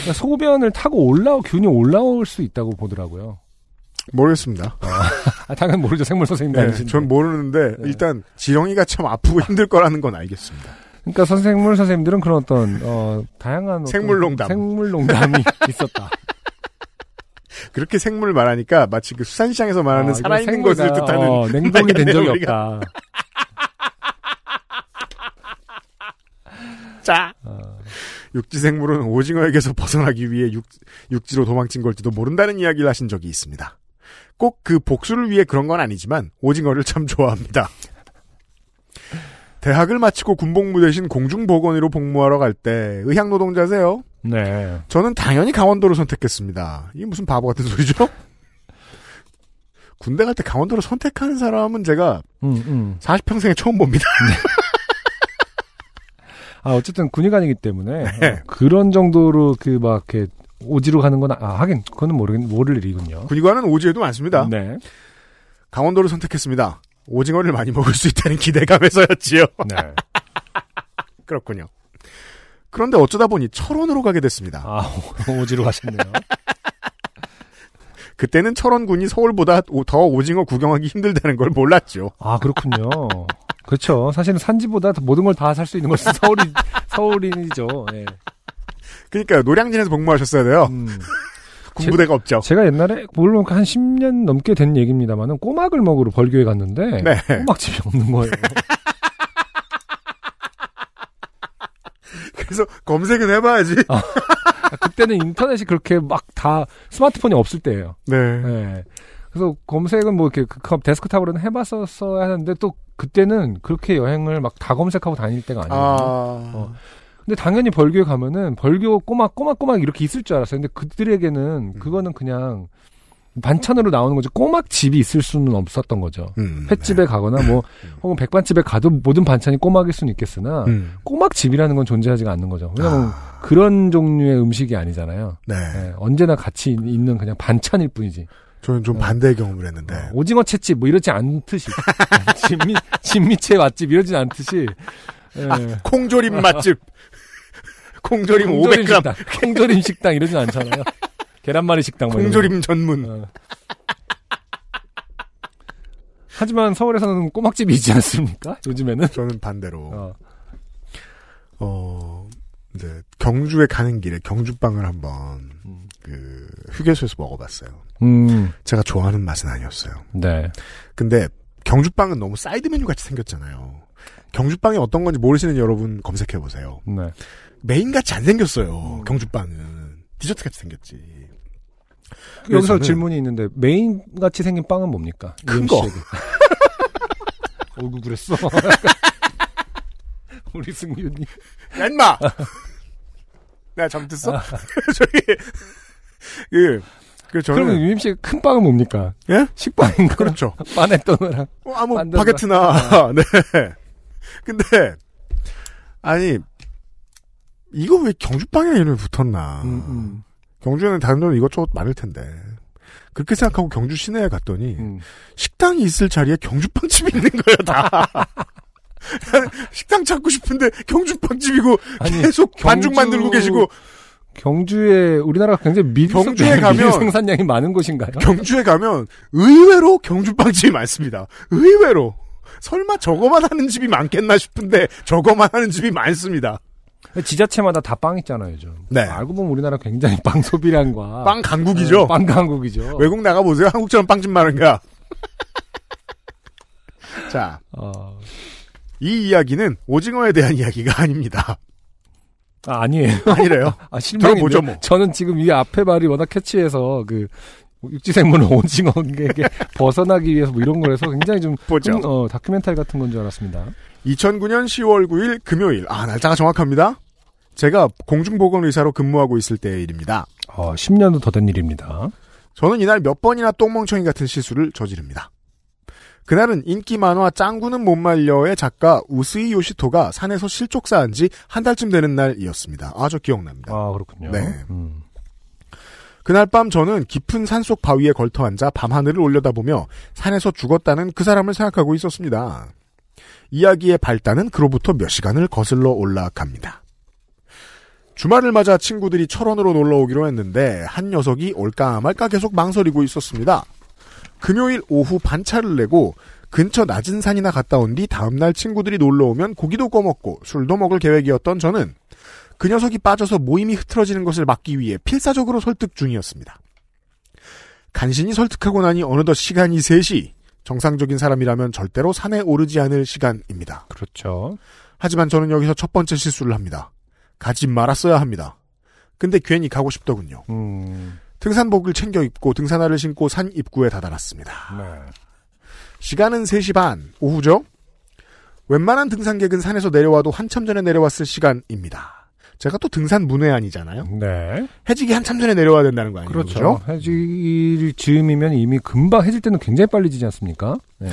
그러니까 소변을 타고 올라오, 균이 올라올 수 있다고 보더라고요. 모르겠습니다. [laughs] 아, 당연히 모르죠. 생물 선생님도 네, 아니신데. 전 모르는데 네. 일단 지렁이가 참 아프고 [laughs] 힘들 거라는 건 알겠습니다. 그러니까 선생물 선생님들은 그런 어떤, 어, 다양한. 생물농담. 생물농담이 [laughs] 있었다. 그렇게 생물 말하니까 마치 그 수산시장에서 말하는 아, 살아있는 것을. 뜻하는 어, 냉동이 된 적이. 없다. 자 어, 육지 생물은 오징어에게서 벗어나기 위해 육, 육지로 도망친 걸지도 모른다는 이야기를 하신 적이 있습니다. 꼭 그 복수를 위해 그런 건 아니지만 오징어를 참 좋아합니다. 대학을 마치고 군복무 대신 공중보건의로 복무하러 갈 때 의향 노동자세요? 네. 저는 당연히 강원도를 선택했습니다. 이게 무슨 바보 같은 소리죠? 군대 갈 때 강원도를 선택하는 사람은 제가 음, 음. 40평생에 처음 봅니다. [laughs] 아, 어쨌든 군의관이기 때문에. 네. 어, 그런 정도로 그 막, 이렇게 오지로 가는 건, 아, 하긴, 그거는 모르, 모를 일이군요. 군의관은 오지에도 많습니다. 네. 강원도를 선택했습니다. 오징어를 많이 먹을 수 있다는 기대감에서였지요. [laughs] 네. 그렇군요. 그런데 어쩌다 보니 철원으로 가게 됐습니다. 아, [laughs] 오지로 가셨네요. [laughs] 그때는 철원군이 서울보다 오- 더 오징어 구경하기 힘들다는 걸 몰랐죠. 아, 그렇군요. 그렇죠. 사실은 산지보다 모든 걸 다 살 수 있는 것은 서울이, 서울인이죠. 예. 그러니까 노량진에서 복무하셨어야 돼요. 음. [laughs] 군부대가 없죠. 제가 옛날에, 물론 한 10년 넘게 된 얘기입니다만은 꼬막을 먹으러 벌교에 갔는데, 네. 꼬막집이 없는 거예요. [laughs] 그래서 검색은 해봐야지. 그때는 인터넷이 그렇게 막 다 스마트폰이 없을 때예요. 네. 예. 그래서 검색은 뭐 이렇게 그 데스크탑으로는 해봤었어야 하는데 또 그때는 그렇게 여행을 막 다 검색하고 다닐 때가 아니에요. 아. 어. 근데 당연히 벌교에 가면은 벌교 꼬막 꼬막 꼬막 이렇게 있을 줄 알았어요. 근데 그들에게는 그거는 그냥 반찬으로 나오는 거죠. 꼬막 집이 있을 수는 없었던 거죠. 음, 횟집에 가거나 뭐 혹은 백반집에 가도 모든 반찬이 꼬막일 수는 있겠으나 음. 꼬막 집이라는 건 존재하지가 않는 거죠. 왜냐면 아, 그런 종류의 음식이 아니잖아요. 네. 예, 언제나 같이 있는 그냥 반찬일 뿐이지. 저는 좀 어. 반대의 경험을 했는데. 어, 오징어 채집 뭐 이러지 않듯이 [laughs] 진미 진미채 맛집 이러지 않듯이 예. 콩조림 맛집. 콩조림 콩조림 500g. 식당, 콩조림 식당 이러진 않잖아요. 계란말이 식당 뭐 콩조림 전문. 거. 어. 하지만 서울에서는 꼬막집이 있지 않습니까? 요즘에는 저는 반대로. 어. 어, 이제 경주에 가는 길에 경주빵을 한번 음. 그 휴게소에서 먹어봤어요. 음, 제가 좋아하는 맛은 아니었어요. 네. 근데 경주빵은 너무 사이드 메뉴 같이 생겼잖아요. 경주빵이 어떤 건지 모르시는 여러분 검색해 보세요. 네. 메인 같이 안 생겼어요. 음. 경주빵은 디저트 같이 생겼지. 여기서 그래서는- 질문이 있는데 메인 같이 생긴 빵은 뭡니까? 큰 거. 어구 [laughs] 그랬어. [laughs] 우리 승윤이. 야, 인마! 내가 잘못했어? [laughs] 저기, 그, 그, 저는. 그러면 유임 씨의 큰 빵은 뭡니까? 예? 식빵인가? 그렇죠. 빠네토너랑. 어, 아, 뭐. 바게트나. 네. 근데, 아니, 이거 왜 경주빵이라는 이름이 붙었나. 음, 음, 경주에는 다른 데는 이것저것 많을 텐데. 그렇게 생각하고 경주 시내에 갔더니, 음. 식당이 있을 자리에 경주빵집이 있는 거예요, 다. [laughs] 식당 찾고 싶은데 경주빵집이고 아니, 계속 반죽 경주- 만들고 계시고 경주에 우리나라가 굉장히 밀, 경주에 가면- 밀 생산량이 많은 곳인가요? 경주에 가면 의외로 경주빵집이 많습니다. 의외로 설마 저거만 하는 집이 많겠나 싶은데 저거만 하는 집이 많습니다. 지자체마다 다 빵 있잖아요, 요즘. 네. 알고 보면 우리나라 굉장히 빵 소비량과 빵 강국이죠. 네, 빵 강국이죠. 외국 나가 보세요. 한국처럼 빵집 많은가? [laughs] 자, 어, 이 이야기는 오징어에 대한 이야기가 아닙니다. 아, 아니에요. [laughs] 아니래요. 아, 실망인데. 뭐. 저는 지금 이 앞에 말이 워낙 캐치해서 그 육지생물은 [laughs] 오징어에게 벗어나기 위해서 뭐 이런 거라서 굉장히 좀 보죠. 음, 어, 다큐멘터리 같은 건 줄 알았습니다. 2009년 10월 9일 금요일. 아, 날짜가 정확합니다. 제가 공중보건의사로 근무하고 있을 때의 일입니다. 어, 10년도 더 된 일입니다. 저는 이날 몇 번이나 똥멍청이 같은 실수를 저지릅니다. 그날은 인기 만화 짱구는 못 말려의 작가 우스이 요시토가 산에서 실족 사한 지 한 달쯤 되는 날이었습니다. 아, 저 기억납니다. 아, 그렇군요. 네. 음. 그날 밤 저는 깊은 산속 바위에 걸터 앉아 밤하늘을 올려다보며 산에서 죽었다는 그 사람을 생각하고 있었습니다. 이야기의 발단은 그로부터 몇 시간을 거슬러 올라갑니다. 주말을 맞아 친구들이 철원으로 놀러 오기로 했는데 한 녀석이 올까 말까 계속 망설이고 있었습니다. 금요일 오후 반차를 내고 근처 낮은 산이나 갔다 온 뒤 다음날 친구들이 놀러 오면 고기도 꺼먹고 술도 먹을 계획이었던 저는 그 녀석이 빠져서 모임이 흐트러지는 것을 막기 위해 필사적으로 설득 중이었습니다. 간신히 설득하고 나니 어느덧 시간이 3시. 정상적인 사람이라면 절대로 산에 오르지 않을 시간입니다. 그렇죠. 하지만 저는 여기서 첫 번째 실수를 합니다. 가지 말았어야 합니다. 근데 괜히 가고 싶더군요. 음, 등산복을 챙겨 입고 등산화를 신고 산 입구에 다다랐습니다. 네. 시간은 3시 반, 오후죠? 웬만한 등산객은 산에서 내려와도 한참 전에 내려왔을 시간입니다. 제가 또 등산 문외한이잖아요. 네. 해지기 한참 전에 내려와야 된다는 거 아니에요? 그렇죠. 해질 즈음이면 이미 금방 해질 때는 굉장히 빨리 지지 않습니까? 네.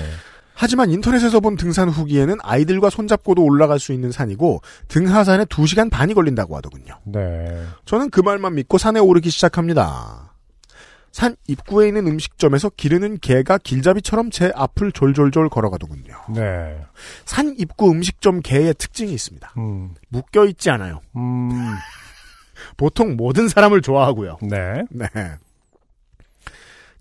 하지만 인터넷에서 본 등산 후기에는 아이들과 손잡고도 올라갈 수 있는 산이고 등하산에 2시간 반이 걸린다고 하더군요. 네. 저는 그 말만 믿고 산에 오르기 시작합니다. 산 입구에 있는 음식점에서 기르는 개가 길잡이처럼 제 앞을 졸졸졸 걸어가더군요. 네. 산 입구 음식점 개의 특징이 있습니다. 음, 묶여 있지 않아요. 음, [laughs] 보통 모든 사람을 좋아하고요. 네. 네.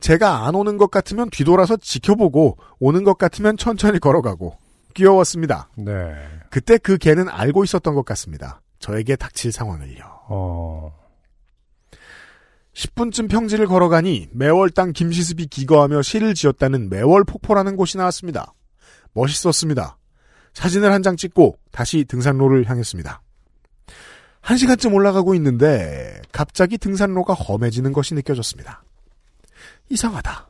제가 안 오는 것 같으면 뒤돌아서 지켜보고 오는 것 같으면 천천히 걸어가고 귀여웠습니다. 네. 그때 그 개는 알고 있었던 것 같습니다. 저에게 닥칠 상황을요. 어, 10분쯤 평지를 걸어가니 매월 땅 김시습이 기거하며 시를 지었다는 매월 폭포라는 곳이 나왔습니다. 멋있었습니다. 사진을 한 장 찍고 다시 등산로를 향했습니다. 한 시간쯤 올라가고 있는데 갑자기 등산로가 험해지는 것이 느껴졌습니다. 이상하다.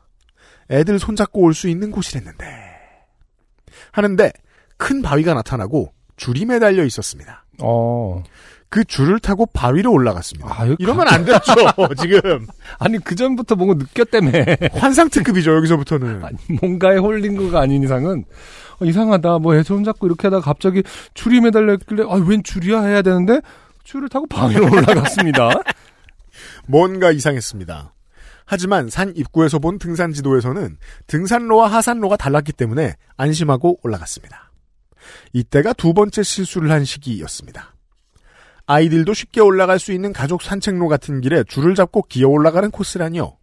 애들 손잡고 올 수 있는 곳이랬는데. 하는데 큰 바위가 나타나고 줄이 매달려 있었습니다. 어. 그 줄을 타고 바위로 올라갔습니다. 아, 이러면 안 되죠, [laughs] 지금. 아니, 그전부터 뭔가 느꼈다며. 환상 특급이죠, 여기서부터는. 아니, 뭔가에 홀린 거가 아닌 이상은, 어, 이상하다. 뭐, 애 손 잡고 이렇게 하다가 갑자기 줄이 매달려 있길래, 아, 웬 줄이야? 해야 되는데, 줄을 타고 바위로 [laughs] 올라갔습니다. 뭔가 이상했습니다. 하지만 산 입구에서 본 등산 지도에서는 등산로와 하산로가 달랐기 때문에 안심하고 올라갔습니다. 이때가 두 번째 실수를 한 시기였습니다. 아이들도 쉽게 올라갈 수 있는 가족 산책로 같은 길에 줄을 잡고 기어 올라가는 코스라니요.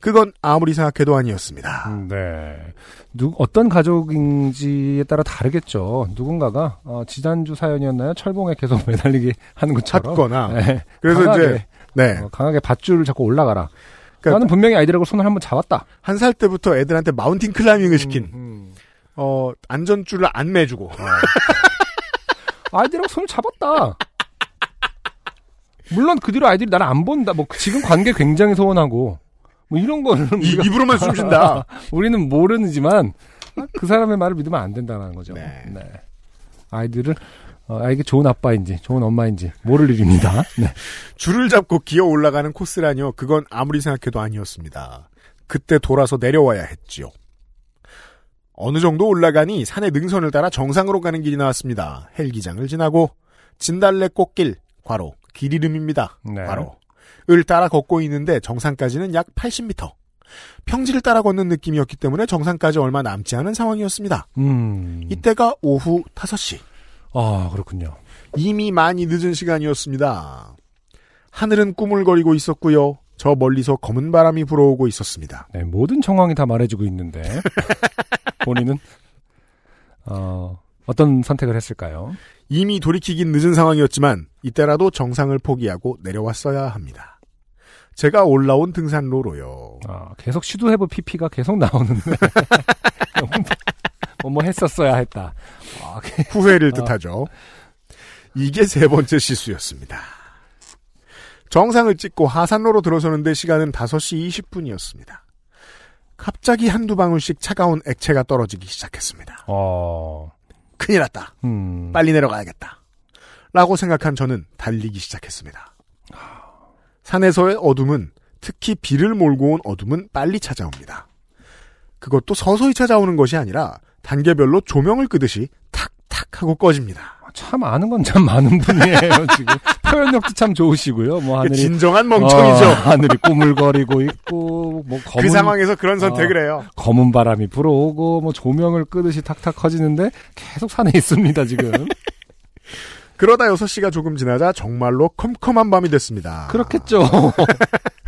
그건 아무리 생각해도 아니었습니다. 음, 네. 누, 어떤 가족인지에 따라 다르겠죠. 누군가가, 어, 지난주 사연이었나요? 철봉에 계속 [laughs] 매달리게 하는 것처럼. 찾거나. 네. 그래서 강하게, 이제 네. 어, 강하게 밧줄을 잡고 올라가라. 그러니까 나는 분명히 아이들하고 손을 한번 잡았다. 한 살 때부터 애들한테 마운틴 클라이밍을 시킨 음, 어 안전줄을 안 매주고 [laughs] 아이들하고 손을 잡았다. 물론 그 뒤로 아이들이 나를 안 본다. 뭐 지금 관계 굉장히 소원하고 뭐 이런 거는 이- 입으로만 숨 쉰다. [laughs] 우리는 모르지만 그 사람의 말을 믿으면 안 된다는 거죠. 네. 아이들을 어, 아, 이게 좋은 아빠인지, 좋은 엄마인지, 모를 일입니다. [laughs] 네. 줄을 잡고 기어 올라가는 코스라뇨. 그건 아무리 생각해도 아니었습니다. 그때 돌아서 내려와야 했지요. 어느 정도 올라가니 산의 능선을 따라 정상으로 가는 길이 나왔습니다. 헬기장을 지나고 진달래 꽃길, 과로, 길 이름입니다. 네. 과로. 을 따라 걷고 있는데 정상까지는 약 80m. 평지를 따라 걷는 느낌이었기 때문에 정상까지 얼마 남지 않은 상황이었습니다. 음. 이때가 오후 5시. 아, 그렇군요. 이미 많이 늦은 시간이었습니다. 하늘은 꾸물거리고 있었고요. 저 멀리서 검은 바람이 불어오고 있었습니다. 네, 모든 정황이 다 말해주고 있는데, [laughs] 본인은, 어, 어떤 선택을 했을까요? 이미 돌이키긴 늦은 상황이었지만 이때라도 정상을 포기하고 내려왔어야 합니다. 제가 올라온 등산로로요. 아, 계속 시도해볼 PP가 계속 나오는데, [laughs] 뭐, 뭐 했었어야 했다. 아, [laughs] 후회를 뜻하죠. 이게 세 번째 실수였습니다. 정상을 찍고 하산로로 들어서는데 시간은 5시 20분이었습니다. 갑자기 한두 방울씩 차가운 액체가 떨어지기 시작했습니다. 어, 큰일 났다. 음. 빨리 내려가야겠다. 라고 생각한 저는 달리기 시작했습니다. 산에서의 어둠은 특히 비를 몰고 온 어둠은 빨리 찾아옵니다. 그것도 서서히 찾아오는 것이 아니라 단계별로 조명을 끄듯이 탁탁 하고 꺼집니다. 참 아는 건 참 많은 분이에요, [laughs] 지금. 표현력도 참 좋으시고요. 뭐그 하늘이 진정한 멍청이죠. 어, 하늘이 꾸물거리고 있고 뭐 검은 그 상황에서 그런 선택을 해요. 검은 바람이 불어오고 뭐 조명을 끄듯이 탁탁 커지는데 계속 산에 있습니다, 지금. [laughs] 그러다 6시가 조금 지나자 정말로 컴컴한 밤이 됐습니다. 그렇겠죠. [laughs]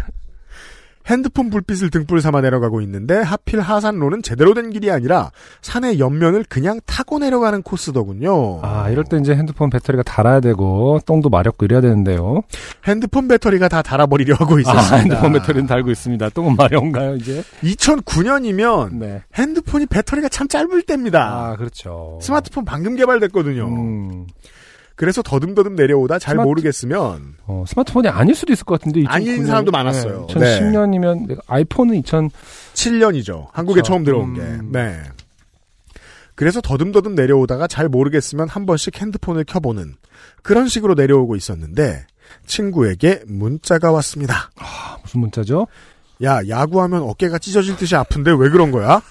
핸드폰 불빛을 등불 삼아 내려가고 있는데 하필 하산로는 제대로 된 길이 아니라 산의 옆면을 그냥 타고 내려가는 코스더군요. 아, 이럴 때 이제 핸드폰 배터리가 달아야 되고 똥도 마렵고 이래야 되는데요. 핸드폰 배터리가 다 달아버리려 하고 있었습니다. 아, 핸드폰 배터리는 달고 있습니다. 똥은 마려운가요, 이제? 2009년이면 네. 핸드폰이 배터리가 참 짧을 때입니다. 아, 그렇죠. 스마트폰 방금 개발됐거든요. 음, 그래서 더듬더듬 내려오다 잘 스마트- 모르겠으면 어, 스마트폰이 아닐 수도 있을 것 같은데. 아닌 사람도 많았어요. 네. 2010년이면 아이폰은 2000 7년이죠. 한국에 그렇죠. 처음 들어온 게. 음. 네. 그래서 더듬더듬 내려오다가 잘 모르겠으면 한 번씩 핸드폰을 켜보는 그런 식으로 내려오고 있었는데 친구에게 문자가 왔습니다. 무슨 문자죠? 야 야구하면 어깨가 찢어질 듯이 아픈데 왜 그런 거야?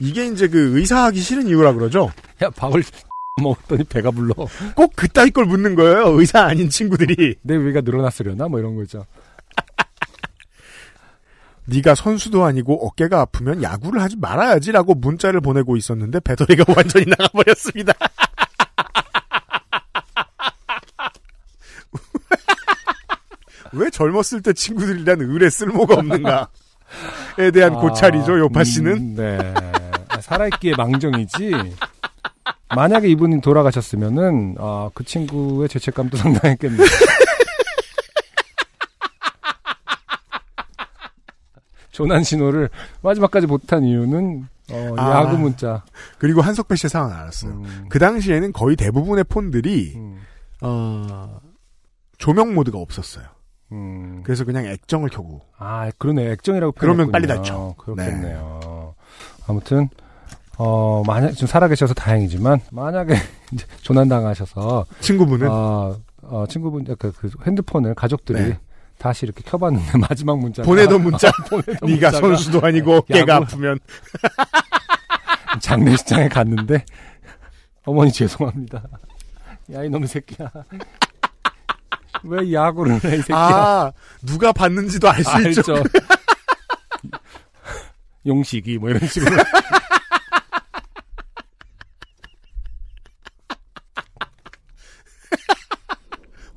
이게 이제 그 의사하기 싫은 이유라 그러죠. 야, 밥을 먹었더니 배가 불러. 꼭 그따위 걸 묻는 거예요. 의사 아닌 친구들이. 내 위가 늘어났으려나? 뭐 이런 거죠. [laughs] 네가 선수도 아니고 어깨가 아프면 야구를 하지 말아야지라고 문자를 보내고 있었는데 배터리가 [laughs] 완전히 나가버렸습니다. [laughs] 왜 젊었을 때 친구들이란 을에 쓸모가 없는가에 대한 고찰이죠, 요파 씨는. 음, 네. 아, 살아있기에 망정이지. 만약에 이분이 돌아가셨으면은, 아, 그 친구의 죄책감도 상당했겠네요. [laughs] 조난 신호를 마지막까지 못한 이유는, 어, 아. 야구 문자. 그리고 한석배 씨의 상황을 알았어요. 음, 그 당시에는 거의 대부분의 폰들이, 음, 어, 조명 모드가 없었어요. 음. 그래서 그냥 액정을 켜고. 아, 그러네. 액정이라고 그러면 표현했군요. 빨리 닳죠. 그렇겠네요. 아무튼 어 만약 지금 살아계셔서 다행이지만 만약에 [laughs] 이제 조난 당하셔서 친구분은 어, 어, 친구분 그, 그 핸드폰을 가족들이 네. 다시 이렇게 켜봤는데 [laughs] 마지막 문자 보내던 문자. [laughs] 보내던 네가 문자가 선수도 아니고 어깨가 야구- 아프면 장례식장에 갔는데 어머니 죄송합니다. 야 이놈의 새끼야. 왜 야구를 해이 새끼야. 아 누가 봤는지도 알 수 있죠. 용식이 뭐 이런 식으로.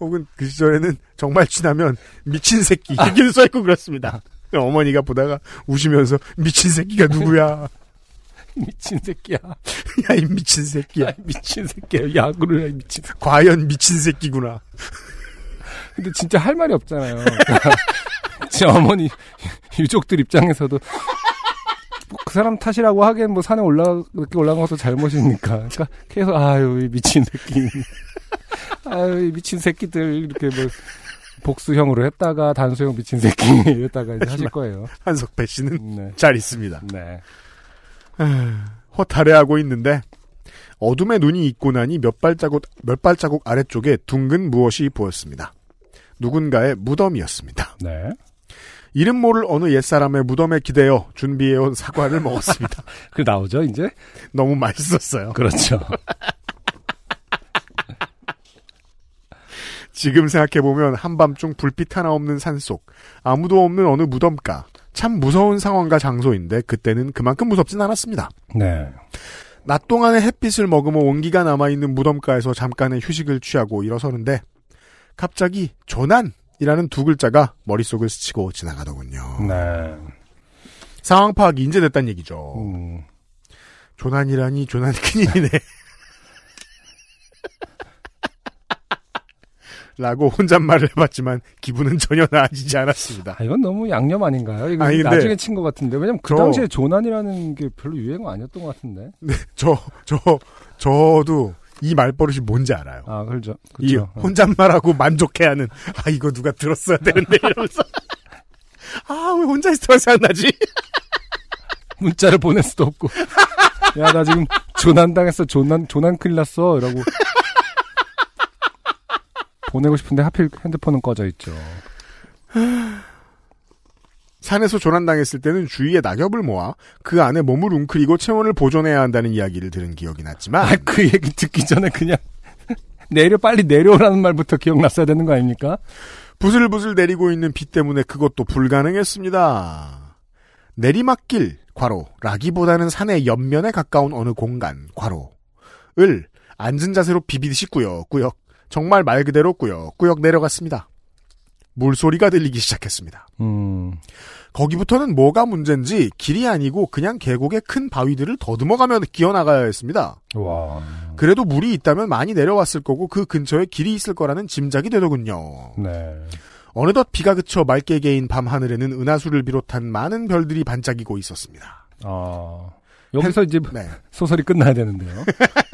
혹은 그 시절에는 정말 지나면 미친 새끼 이렇게도 써있고 그렇습니다. 어머니가 보다가 우시면서 미친 새끼가 누구야? [laughs] 미친 새끼야. 야 이 미친 새끼야. 야, 미친 새끼야. 야구를 해, 미친. 과연 미친 새끼구나. 근데 진짜 할 말이 없잖아요. [laughs] 제 어머니 유족들 입장에서도 뭐 그 사람 탓이라고 하기엔 뭐 산에 올라 이렇게 것도 잘못이니까. 그러니까 계속 아유 이 미친 새끼. 아유 이 미친 새끼들 이렇게 뭐 복수형으로 했다가 단수형 미친 새끼 [laughs] 이랬다가 이제 하실 거예요. 한석배 씨는 네. 잘 있습니다. 네. 허탈해하고 있는데 어둠의 눈이 있고 나니 몇 발자국 몇 발자국 아래쪽에 둥근 무엇이 보였습니다. 누군가의 무덤이었습니다. 네. 이름 모를 어느 옛사람의 무덤에 기대어 준비해온 사과를 먹었습니다. [laughs] 그 나오죠, 이제? 너무 맛있었어요. 그렇죠. [laughs] 지금 생각해보면 한밤중 불빛 하나 없는 산속, 아무도 없는 어느 무덤가, 참 무서운 상황과 장소인데 그때는 그만큼 무섭진 않았습니다. 네. 낮 동안에 햇빛을 머금어 온기가 남아있는 무덤가에서 잠깐의 휴식을 취하고 일어서는데 갑자기 조난이라는 두 글자가 머릿속을 스치고 지나가더군요. 네. 상황 파악이 이제 됐단 얘기죠. 음. 조난이라니 조난이 큰일이네. [laughs] 라고 혼잣말을 해봤지만 기분은 전혀 나아지지 않았습니다. 아, 이건 너무 양념 아닌가요? 이거 아니, 나중에 친 것 같은데. 왜냐면 그 저- 당시에 조난이라는 게 별로 유행 아니었던 것 같은데. 저, 저, 저도 이 말버릇이 뭔지 알아요. 아, 그렇죠. 이 그렇죠. 혼잣말하고 만족해하는 아 이거 누가 들었어야 되는데 이러면서 [laughs] 아 왜 혼자 때 생각나지? [laughs] 문자를 보낼 수도 없고. 야, 나 지금 조난 당했어. 조난, 조난 큰일 났어. 이러고. 보내고 싶은데 하필 핸드폰은 꺼져 있죠. 산에서 조난당했을 때는 주위에 낙엽을 모아 그 안에 몸을 웅크리고 체온을 보존해야 한다는 이야기를 들은 기억이 났지만 아, 그 얘기 듣기 전에 그냥 [laughs] 내려, 빨리 내려오라는 말부터 기억났어야 되는 거 아닙니까? 부슬부슬 내리고 있는 비 때문에 그것도 불가능했습니다. 내리막길 과로 라기보다는 산의 옆면에 가까운 어느 공간 과로을 앉은 자세로 비비듯이 꾸역꾸역 정말 말 그대로 꾸역꾸역 내려갔습니다. 물소리가 들리기 시작했습니다. 음, 거기부터는 뭐가 문제인지 길이 아니고 그냥 계곡의 큰 바위들을 더듬어가며 기어나가야 했습니다. 와. 그래도 물이 있다면 많이 내려왔을 거고 그 근처에 길이 있을 거라는 짐작이 되더군요. 네. 어느덧 비가 그쳐 맑게 개인 밤 하늘에는 은하수를 비롯한 많은 별들이 반짝이고 있었습니다. 아. 여기서 이제 네. [laughs] 소설이 끝나야 되는데요. [laughs]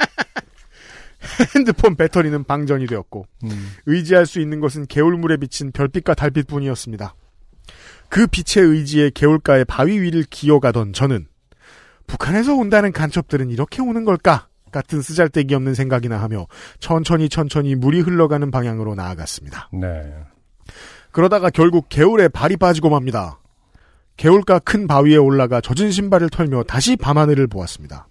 [laughs] 핸드폰 배터리는 방전이 되었고 음. 의지할 수 있는 것은 개울물에 비친 별빛과 달빛뿐이었습니다. 그 빛의 의지에 개울가의 바위 위를 기어가던 저는 북한에서 온다는 간첩들은 이렇게 오는 걸까? 같은 쓰잘데기 없는 생각이나 하며 천천히 천천히 물이 흘러가는 방향으로 나아갔습니다. 네. 그러다가 결국 개울에 발이 빠지고 맙니다. 개울가 큰 바위에 올라가 젖은 신발을 털며 다시 밤하늘을 보았습니다.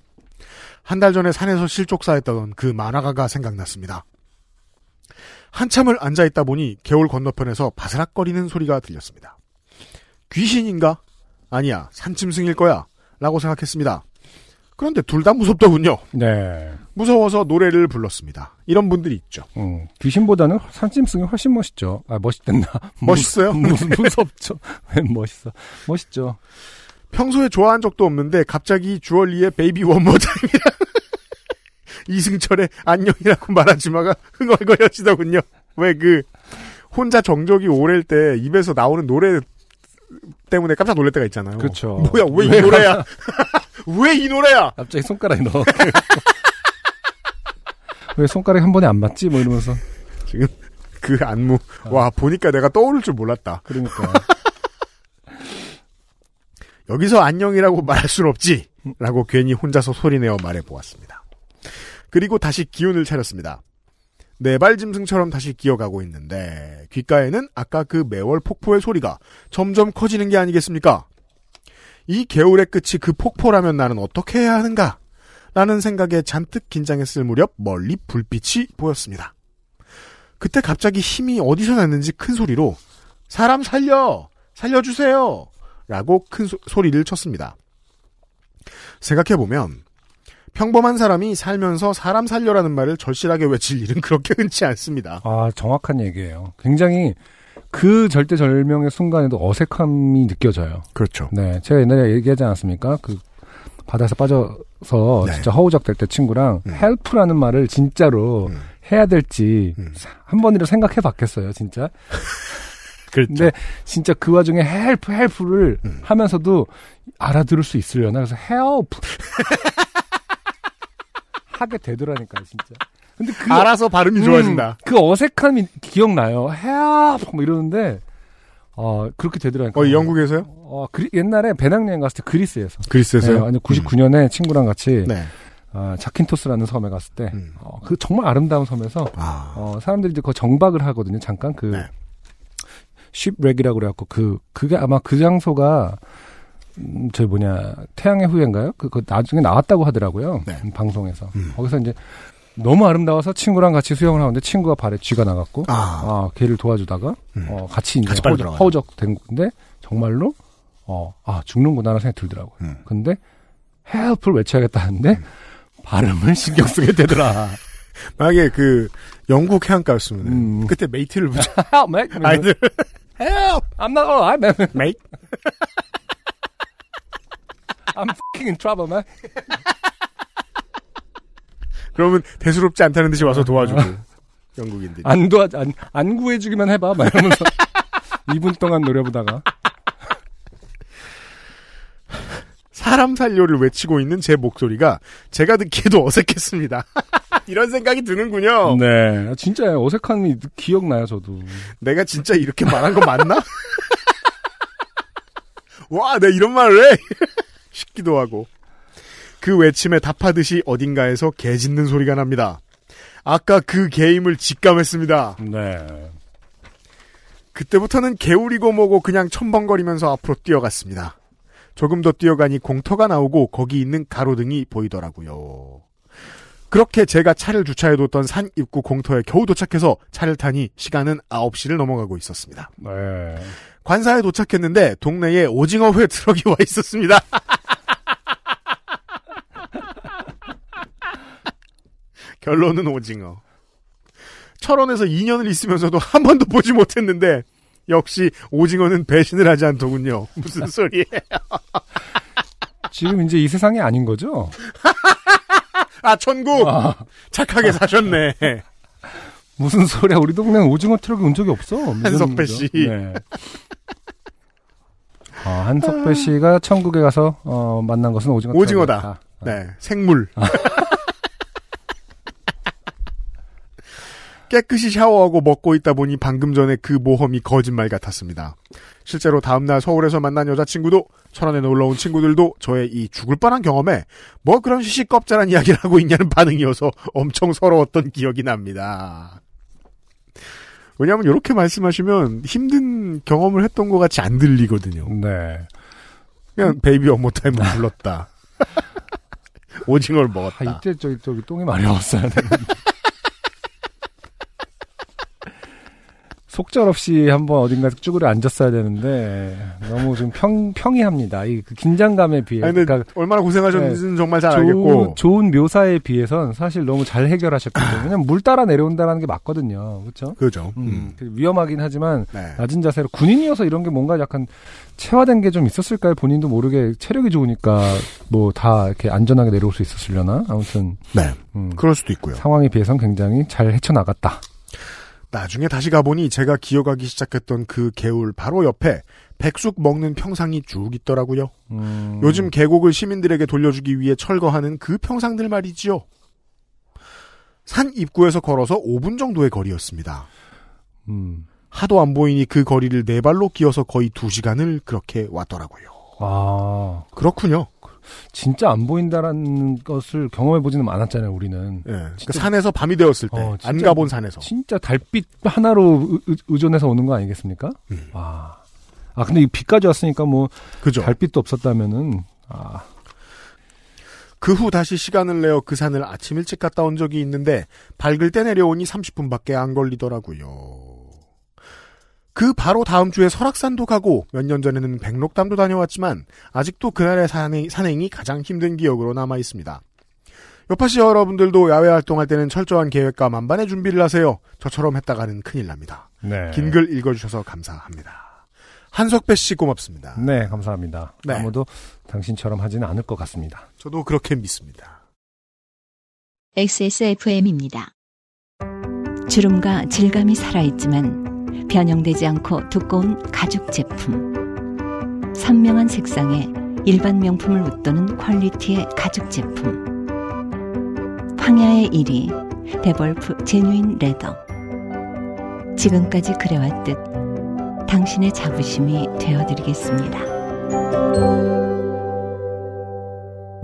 한 달 전에 산에서 실족사했던 그 만화가가 생각났습니다. 한참을 앉아있다 보니 개울 건너편에서 바스락거리는 소리가 들렸습니다. 귀신인가? 아니야, 산짐승일 거야. 라고 생각했습니다. 그런데 둘 다 무섭더군요. 네. 무서워서 노래를 불렀습니다. 이런 분들이 있죠. 음, 귀신보다는 산짐승이 훨씬 멋있죠. 아, 멋있댔나? 멋있어요? 무, [laughs] 무섭죠. [laughs] 왜 멋있어? 멋있죠. 평소에 좋아한 적도 없는데 갑자기 주얼리의 Baby One More Time이랑 이승철의 안녕이라고 말하지마가 흥얼거려지더군요. 왜 그 혼자 정적이 오랠 때 입에서 나오는 노래 때문에 깜짝 놀랄 때가 있잖아요. 그렇죠. 뭐야 왜 이 노래야? [laughs] 왜 이 노래야? 갑자기 손가락에 넣어. [laughs] 왜 손가락이 한 번에 안 맞지? 뭐 이러면서. 지금 그 안무 와 보니까 내가 떠오를 줄 몰랐다. 그러니까. 여기서 안녕이라고 [laughs] 말할 순 없지. 라고 괜히 혼자서 소리내어 말해보았습니다. 그리고 다시 기운을 차렸습니다. 네발 짐승처럼 다시 기어가고 있는데 귓가에는 아까 그 매월 폭포의 소리가 점점 커지는 게 아니겠습니까? 이 개울의 끝이 그 폭포라면 나는 어떻게 해야 하는가? 라는 생각에 잔뜩 긴장했을 무렵 멀리 불빛이 보였습니다. 그때 갑자기 힘이 어디서 났는지 큰 소리로 사람 살려! 살려주세요! 라고 큰 소, 소리를 쳤습니다. 생각해보면 평범한 사람이 살면서 사람 살려라는 말을 절실하게 외칠 일은 [laughs] 그렇게 흔치 않습니다. 아, 정확한 얘기예요. 굉장히 그 절대 절명의 순간에도 어색함이 느껴져요. 그렇죠. 네. 제가 옛날에 얘기하지 않았습니까? 그 바다에서 빠져서 네. 진짜 허우적될 때 친구랑 음. help라는 말을 진짜로 음. 해야 될지 음. 한 번이라도 생각해 봤겠어요, 진짜. [laughs] 그렇죠. 근데 진짜 그 와중에 help help를 음. 하면서도 알아들을 수 있으려나 그래서 help [laughs] 하게 되더라니까요, 진짜. 근데 그 알아서 발음이 음, 좋아진다. 그 어색함이 기억나요. help 뭐 이러는데 어 그렇게 되더라니까요. 어, 영국에서요? 어, 그리- 옛날에 배낭여행 갔을 때 그리스에서. 그리스에서요? 네, 아니 99년에 친구랑 같이 네. 아, 자킨토스라는 섬에 갔을 때, 음. 어, 그 정말 아름다운 섬에서, 아. 어, 사람들이 이제 거 정박을 하거든요, 잠깐. 그, 네. 쉽렉이라고 그래갖고, 그, 그게 아마 그 장소가, 음, 저 뭐냐, 태양의 후예인가요? 그, 그 나중에 나왔다고 하더라고요. 네. 음, 방송에서. 음. 거기서 이제, 너무 아름다워서 친구랑 같이 수영을 하는데 친구가 발에 쥐가 나갔고, 아. 아, 걔를 도와주다가, 음. 어, 같이 이제 같이 허우적. 허우적 된 건데, 정말로, 어, 아, 죽는구나라는 생각이 들더라고요. 음. 근데, help를 외쳐야겠다 하는데, 발음을 신경 쓰게 되더라. [laughs] 만약에 그 영국 해안가였으면 음. 그때 mate를 붙여. [laughs] 아이들 Help! I'm not alright, man. Mate? [laughs] I'm fucking in trouble, man. 그러면 대수롭지 않다는 듯이 와서 도와주고 [laughs] 영국인들이 안 도와, 안, 안 구해주기만 해봐. 막 이러면서 [laughs] 2분 동안 노려보다가. 사람 살려를 외치고 있는 제 목소리가 제가 듣기에도 [laughs] 어색했습니다. [laughs] 이런 생각이 드는군요. 네. 진짜 어색함이 기억나요, 저도. 내가 진짜 이렇게 말한 거 맞나? [laughs] 와, 내가 이런 말을 해? 싶기도 하고. 그 외침에 답하듯이 어딘가에서 개 짖는 소리가 납니다. 아까 그 개임을 직감했습니다. 네. 그때부터는 개울이고 뭐고 그냥 첨벙거리면서 앞으로 뛰어갔습니다. 조금 더 뛰어가니 공터가 나오고 거기 있는 가로등이 보이더라고요. 그렇게 제가 차를 주차해뒀던 산 입구 공터에 겨우 도착해서 차를 타니 시간은 9시를 넘어가고 있었습니다. 네. 관사에 도착했는데 동네에 오징어 회 트럭이 [laughs] 와 있었습니다. [laughs] 결론은 오징어. 철원에서 2년을 있으면서도 한 번도 보지 못했는데 역시 오징어는 배신을 하지 않더군요. [laughs] 무슨 소리예요? [laughs] 지금 이제 이 세상이 아닌 거죠? [laughs] 아 천국 아, 착하게 사셨네. 무슨 소리야. 우리 동네는 오징어 트럭이 온 적이 없어. 한석배? 씨. 네. 아, 한석배 씨가 천국에 가서 어, 만난 것은 오징어 오징어다. 트럭이었다. 네, 생물. 깨끗이 샤워하고 먹고 있다 보니 방금 전에 그 모험이 거짓말 같았습니다. 실제로 다음날 서울에서 만난 여자친구도 천안에 놀러온 친구들도 저의 이 죽을 뻔한 경험에 뭐 그런 시시껍잘한 이야기를 하고 있냐는 반응이어서 엄청 서러웠던 기억이 납니다. 왜냐하면 이렇게 말씀하시면 힘든 경험을 했던 것 같이 안 들리거든요. 네. 그냥 Baby One More Time을 불렀다. [laughs] 오징어를 아, 먹었다. 이때 저기, 저기 똥이 마려웠어야 되는데. 속절없이 한번 어딘가 쭈그려 앉았어야 되는데 너무 좀 평, 평이합니다. 이 그 긴장감에 비해. 아니, 그러니까 얼마나 고생하셨는지는 정말 잘 좋은, 알겠고. 좋은 묘사에 비해선 사실 너무 잘 해결하셨기 때문에 왜냐면 물 따라 내려온다는 게 맞거든요. 그렇죠? 그죠. 음, 그 위험하긴 하지만 네. 낮은 자세로 군인이어서 이런 게 뭔가 약간 체화된 게 좀 있었을까요? 본인도 모르게 체력이 좋으니까 뭐 다 이렇게 안전하게 내려올 수 있었으려나? 아무튼 네. 음, 그럴 수도 있고요. 상황에 비해선 굉장히 잘 헤쳐나갔다. 나중에 다시 가보니 제가 기억하기 시작했던 그 개울 바로 옆에 백숙 먹는 평상이 쭉 있더라고요. 음, 요즘 계곡을 시민들에게 돌려주기 위해 철거하는 그 평상들 말이지요. 산 입구에서 걸어서 5분 정도의 거리였습니다. 음, 하도 안 보이니 그 거리를 네 발로 기어서 거의 2시간을 그렇게 왔더라고요. 아 그렇군요. 진짜 안 보인다라는 것을 경험해 보지는 않았잖아요. 우리는 예. 그 산에서 밤이 되었을 때, 어, 안 가본 산에서. 진짜 달빛 하나로 의- 의- 의존해서 오는 거 아니겠습니까? 음. 와. 아 근데 이 비까지 왔으니까 뭐 그죠. 달빛도 없었다면은 아 그 후 다시 시간을 내어 그 산을 아침 일찍 갔다 온 적이 있는데 밝을 때 내려오니 30분밖에 안 걸리더라고요. 그 바로 다음 주에 설악산도 가고 몇 년 전에는 백록담도 다녀왔지만 아직도 그날의 산행, 산행이 가장 힘든 기억으로 남아 있습니다. 여파씨 여러분들도 야외 활동할 때는 철저한 계획과 만반의 준비를 하세요. 저처럼 했다가는 큰일 납니다. 네. 긴 글 읽어주셔서 감사합니다. 한석배 씨 고맙습니다. 네, 감사합니다. 네. 아무도 당신처럼 하지는 않을 것 같습니다. 저도 그렇게 믿습니다. XSFM입니다. 주름과 질감이 살아있지만 변형되지 않고 두꺼운 가죽 제품. 선명한 색상에 일반 명품을 웃도는 퀄리티의 가죽 제품. 황야의 1위 데볼프 Genuine Leather. 지금까지 그래왔듯 당신의 자부심이 되어드리겠습니다.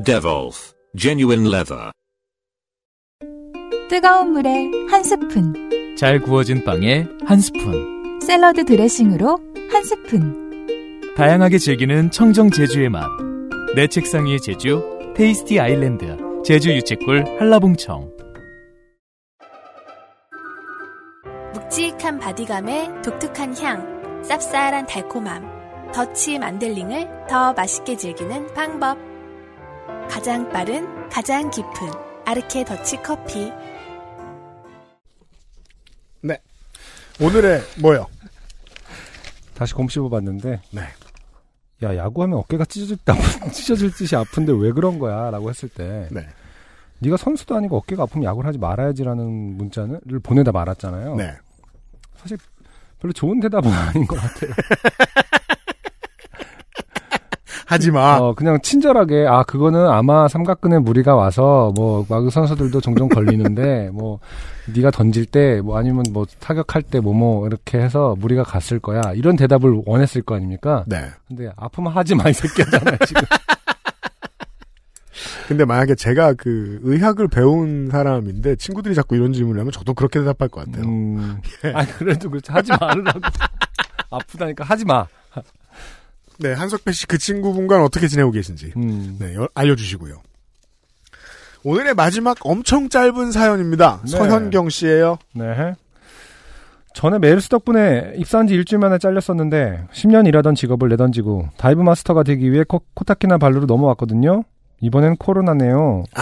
Devolf Genuine Leather. 뜨거운 물에 한 스푼, 잘 구워진 빵에 한 스푼. 샐러드 드레싱으로 한 스푼. 다양하게 즐기는 청정 제주의 맛. 내 책상 위의 제주, Tasty Island. 제주 유채꿀 한라봉청. 묵직한 바디감에 독특한 향, 쌉쌀한 달콤함, 더치 만델링을 더 맛있게 즐기는 방법. 가장 빠른, 가장 깊은 아르케 더치 커피. 오늘의 뭐요? 다시 곰 씹어 봤는데 네. 야 야구하면 어깨가 찢어질 [laughs] 찢어질 듯이 아픈데 왜 그런 거야 라고 했을 때 네. 네가 선수도 아니고 어깨가 아프면 야구를 하지 말아야지라는 문자를 보내다 말았잖아요. 네. 사실 별로 좋은 대답은 [laughs] 아닌 것 같아요. [laughs] 하지 마. 어, 그냥 친절하게 아 그거는 아마 삼각근에 무리가 와서 뭐 야구 선수들도 종종 걸리는데 [laughs] 뭐 네가 던질 때 뭐 아니면 뭐 타격할 때뭐뭐 이렇게 해서 무리가 갔을 거야 이런 대답을 원했을 거 아닙니까? 네. 근데 아프면 하지 마 이 새끼잖아요 [laughs] 지금. 근데 만약에 제가 그 의학을 배운 사람인데 친구들이 자꾸 이런 질문을 하면 저도 그렇게 대답할 것 같아요. 음, [laughs] 아니 그래도 그렇지 하지 말으라고. 아프다니까 하지 마. 네, 한석배 씨 그 친구분과는 어떻게 지내고 계신지 음. 네, 여- 알려주시고요. 오늘의 마지막 엄청 짧은 사연입니다. 네. 서현경 씨예요. 네. 전에 메르스 덕분에 입사한 지 일주일 만에 잘렸었는데 10년 일하던 직업을 내던지고 dive master가 되기 위해 코, 코타키나발루로 넘어왔거든요. 이번엔 코로나네요. 아,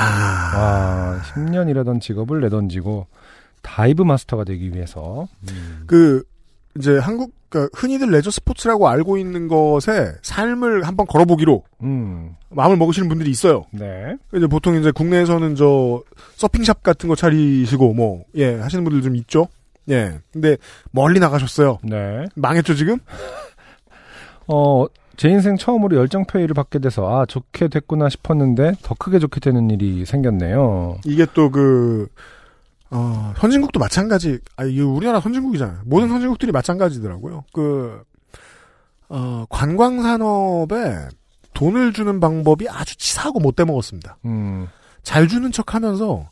와, 10년 일하던 직업을 내던지고 dive master가 되기 위해서. 그 이제 한국 그러니까 흔히들 레저 스포츠라고 알고 있는 것에 삶을 한번 걸어보기로 음, 마음을 먹으시는 분들이 있어요. 네. 이제 보통 이제 국내에서는 저 서핑샵 같은 거 차리시고 뭐 예 하시는 분들 좀 있죠. 예. 근데 멀리 나가셨어요. 네. 망했죠 지금? 어, 제 인생 처음으로 열정 페이를 받게 돼서 아, 좋게 됐구나 싶었는데 더 크게 좋게 되는 일이 생겼네요. 이게 또 그, 어, 선진국도 마찬가지, 아, 이 우리나라 선진국이잖아요. 모든 선진국들이 마찬가지더라고요. 그, 어, 관광 산업에 돈을 주는 방법이 아주 치사하고 못돼 먹었습니다. 음, 잘 주는 척 하면서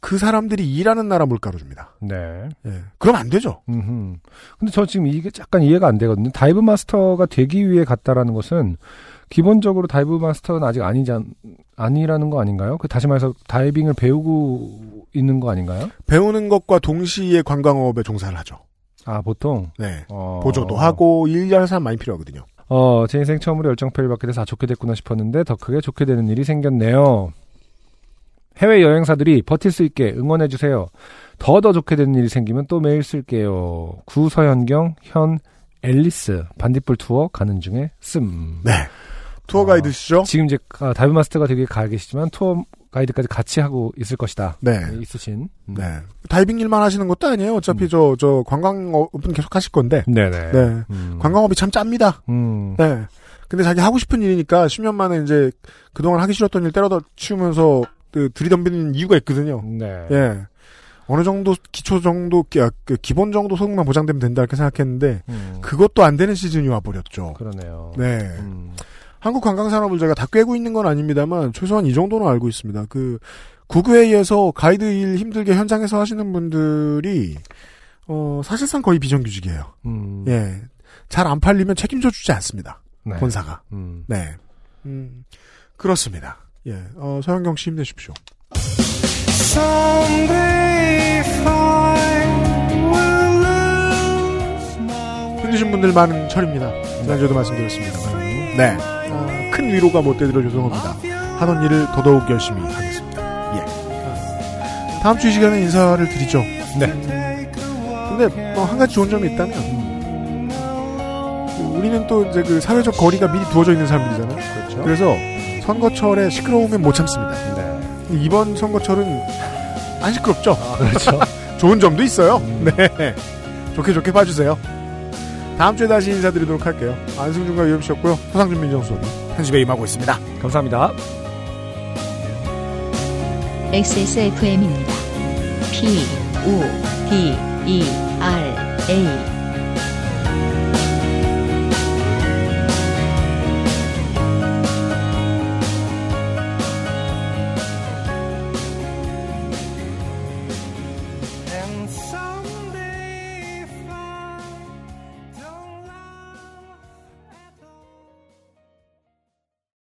그 사람들이 일하는 나라 물가로 줍니다. 네. 예. 그럼 안 되죠. 음. 근데 저 지금 이게 약간 이해가 안 되거든요. dive master가 되기 위해 갔다라는 것은 기본적으로 dive master는 아직 아니지 않, 아니라는 거 아닌가요? 그 다시 말해서 다이빙을 배우고 있는 거 아닌가요? 배우는 것과 동시에 관광업에 종사를 하죠. 아, 보통 네. 어, 보조도 하고 일할 사람 많이 필요하거든요. 어, 제 인생 처음으로 열정페이를 받게 돼서 아, 좋게 됐구나 싶었는데 더 크게 좋게 되는 일이 생겼네요. 해외 여행사들이 버틸 수 있게 응원해 주세요. 더더 좋게 되는 일이 생기면 또 메일 쓸게요. 구서현경 현 앨리스 반딧불 투어 가는 중에 씀. 네. 투어 가이드시죠? 지금 이제 아, dive master가 되게 가 계시지만 투어 가이드까지 같이 하고 있을 것이다. 네. 있으신. 음. 네. 다이빙 일만 하시는 것도 아니에요. 어차피 저, 저, 관광업은 계속 하실 건데. 네네. 네. 음. 관광업이 참 짭니다. 음. 네. 근데 자기 하고 싶은 일이니까 10년 만에 이제 그동안 하기 싫었던 일 때려다 치우면서 그 들이덤비는 이유가 있거든요. 네. 예. 어느 정도 기초 정도 기, 아, 그 기본 정도 소득만 보장되면 된다 이렇게 생각했는데 음. 그것도 안 되는 시즌이 와버렸죠. 그러네요. 네. 음. 한국 관광산업을 제가 다 꿰고 있는 건 아닙니다만 최소한 이 정도는 알고 있습니다. 그 국외에서 가이드 일 힘들게 현장에서 하시는 분들이 어 사실상 거의 비정규직이에요. 음. 예. 잘 안 팔리면 책임져 주지 않습니다. 네. 본사가. 음. 네. 음, 그렇습니다. 예. 어, 서영경 씨 힘내십시오. 힘드신 분들 많은 철입니다. 지난주에도 말씀드렸습니다. 네. 아, 큰 위로가 못 되들어 죄송합니다. 하던 일을 더더욱 열심히 하겠습니다. 예. 아, 다음 주 이 시간에 인사를 드리죠. 네. 근데 뭐 한 가지 좋은 점이 있다면 그 우리는 또 이제 그 사회적 거리가 미리 두어져 있는 사람들이잖아요. 그렇죠. 그래서 선거철에 시끄러우면 못 참습니다. 네. 이번 선거철은 안 시끄럽죠. 아, 그렇죠. [laughs] 좋은 점도 있어요. 음. 네. 좋게 좋게 봐주세요. 다음 주에 다시 인사드리도록 할게요. 안승준과 유엽씨였고요. 소상준 민정수는 편집에 임하고 있습니다. 감사합니다. XSFM입니다. P, O, D, E, R, A.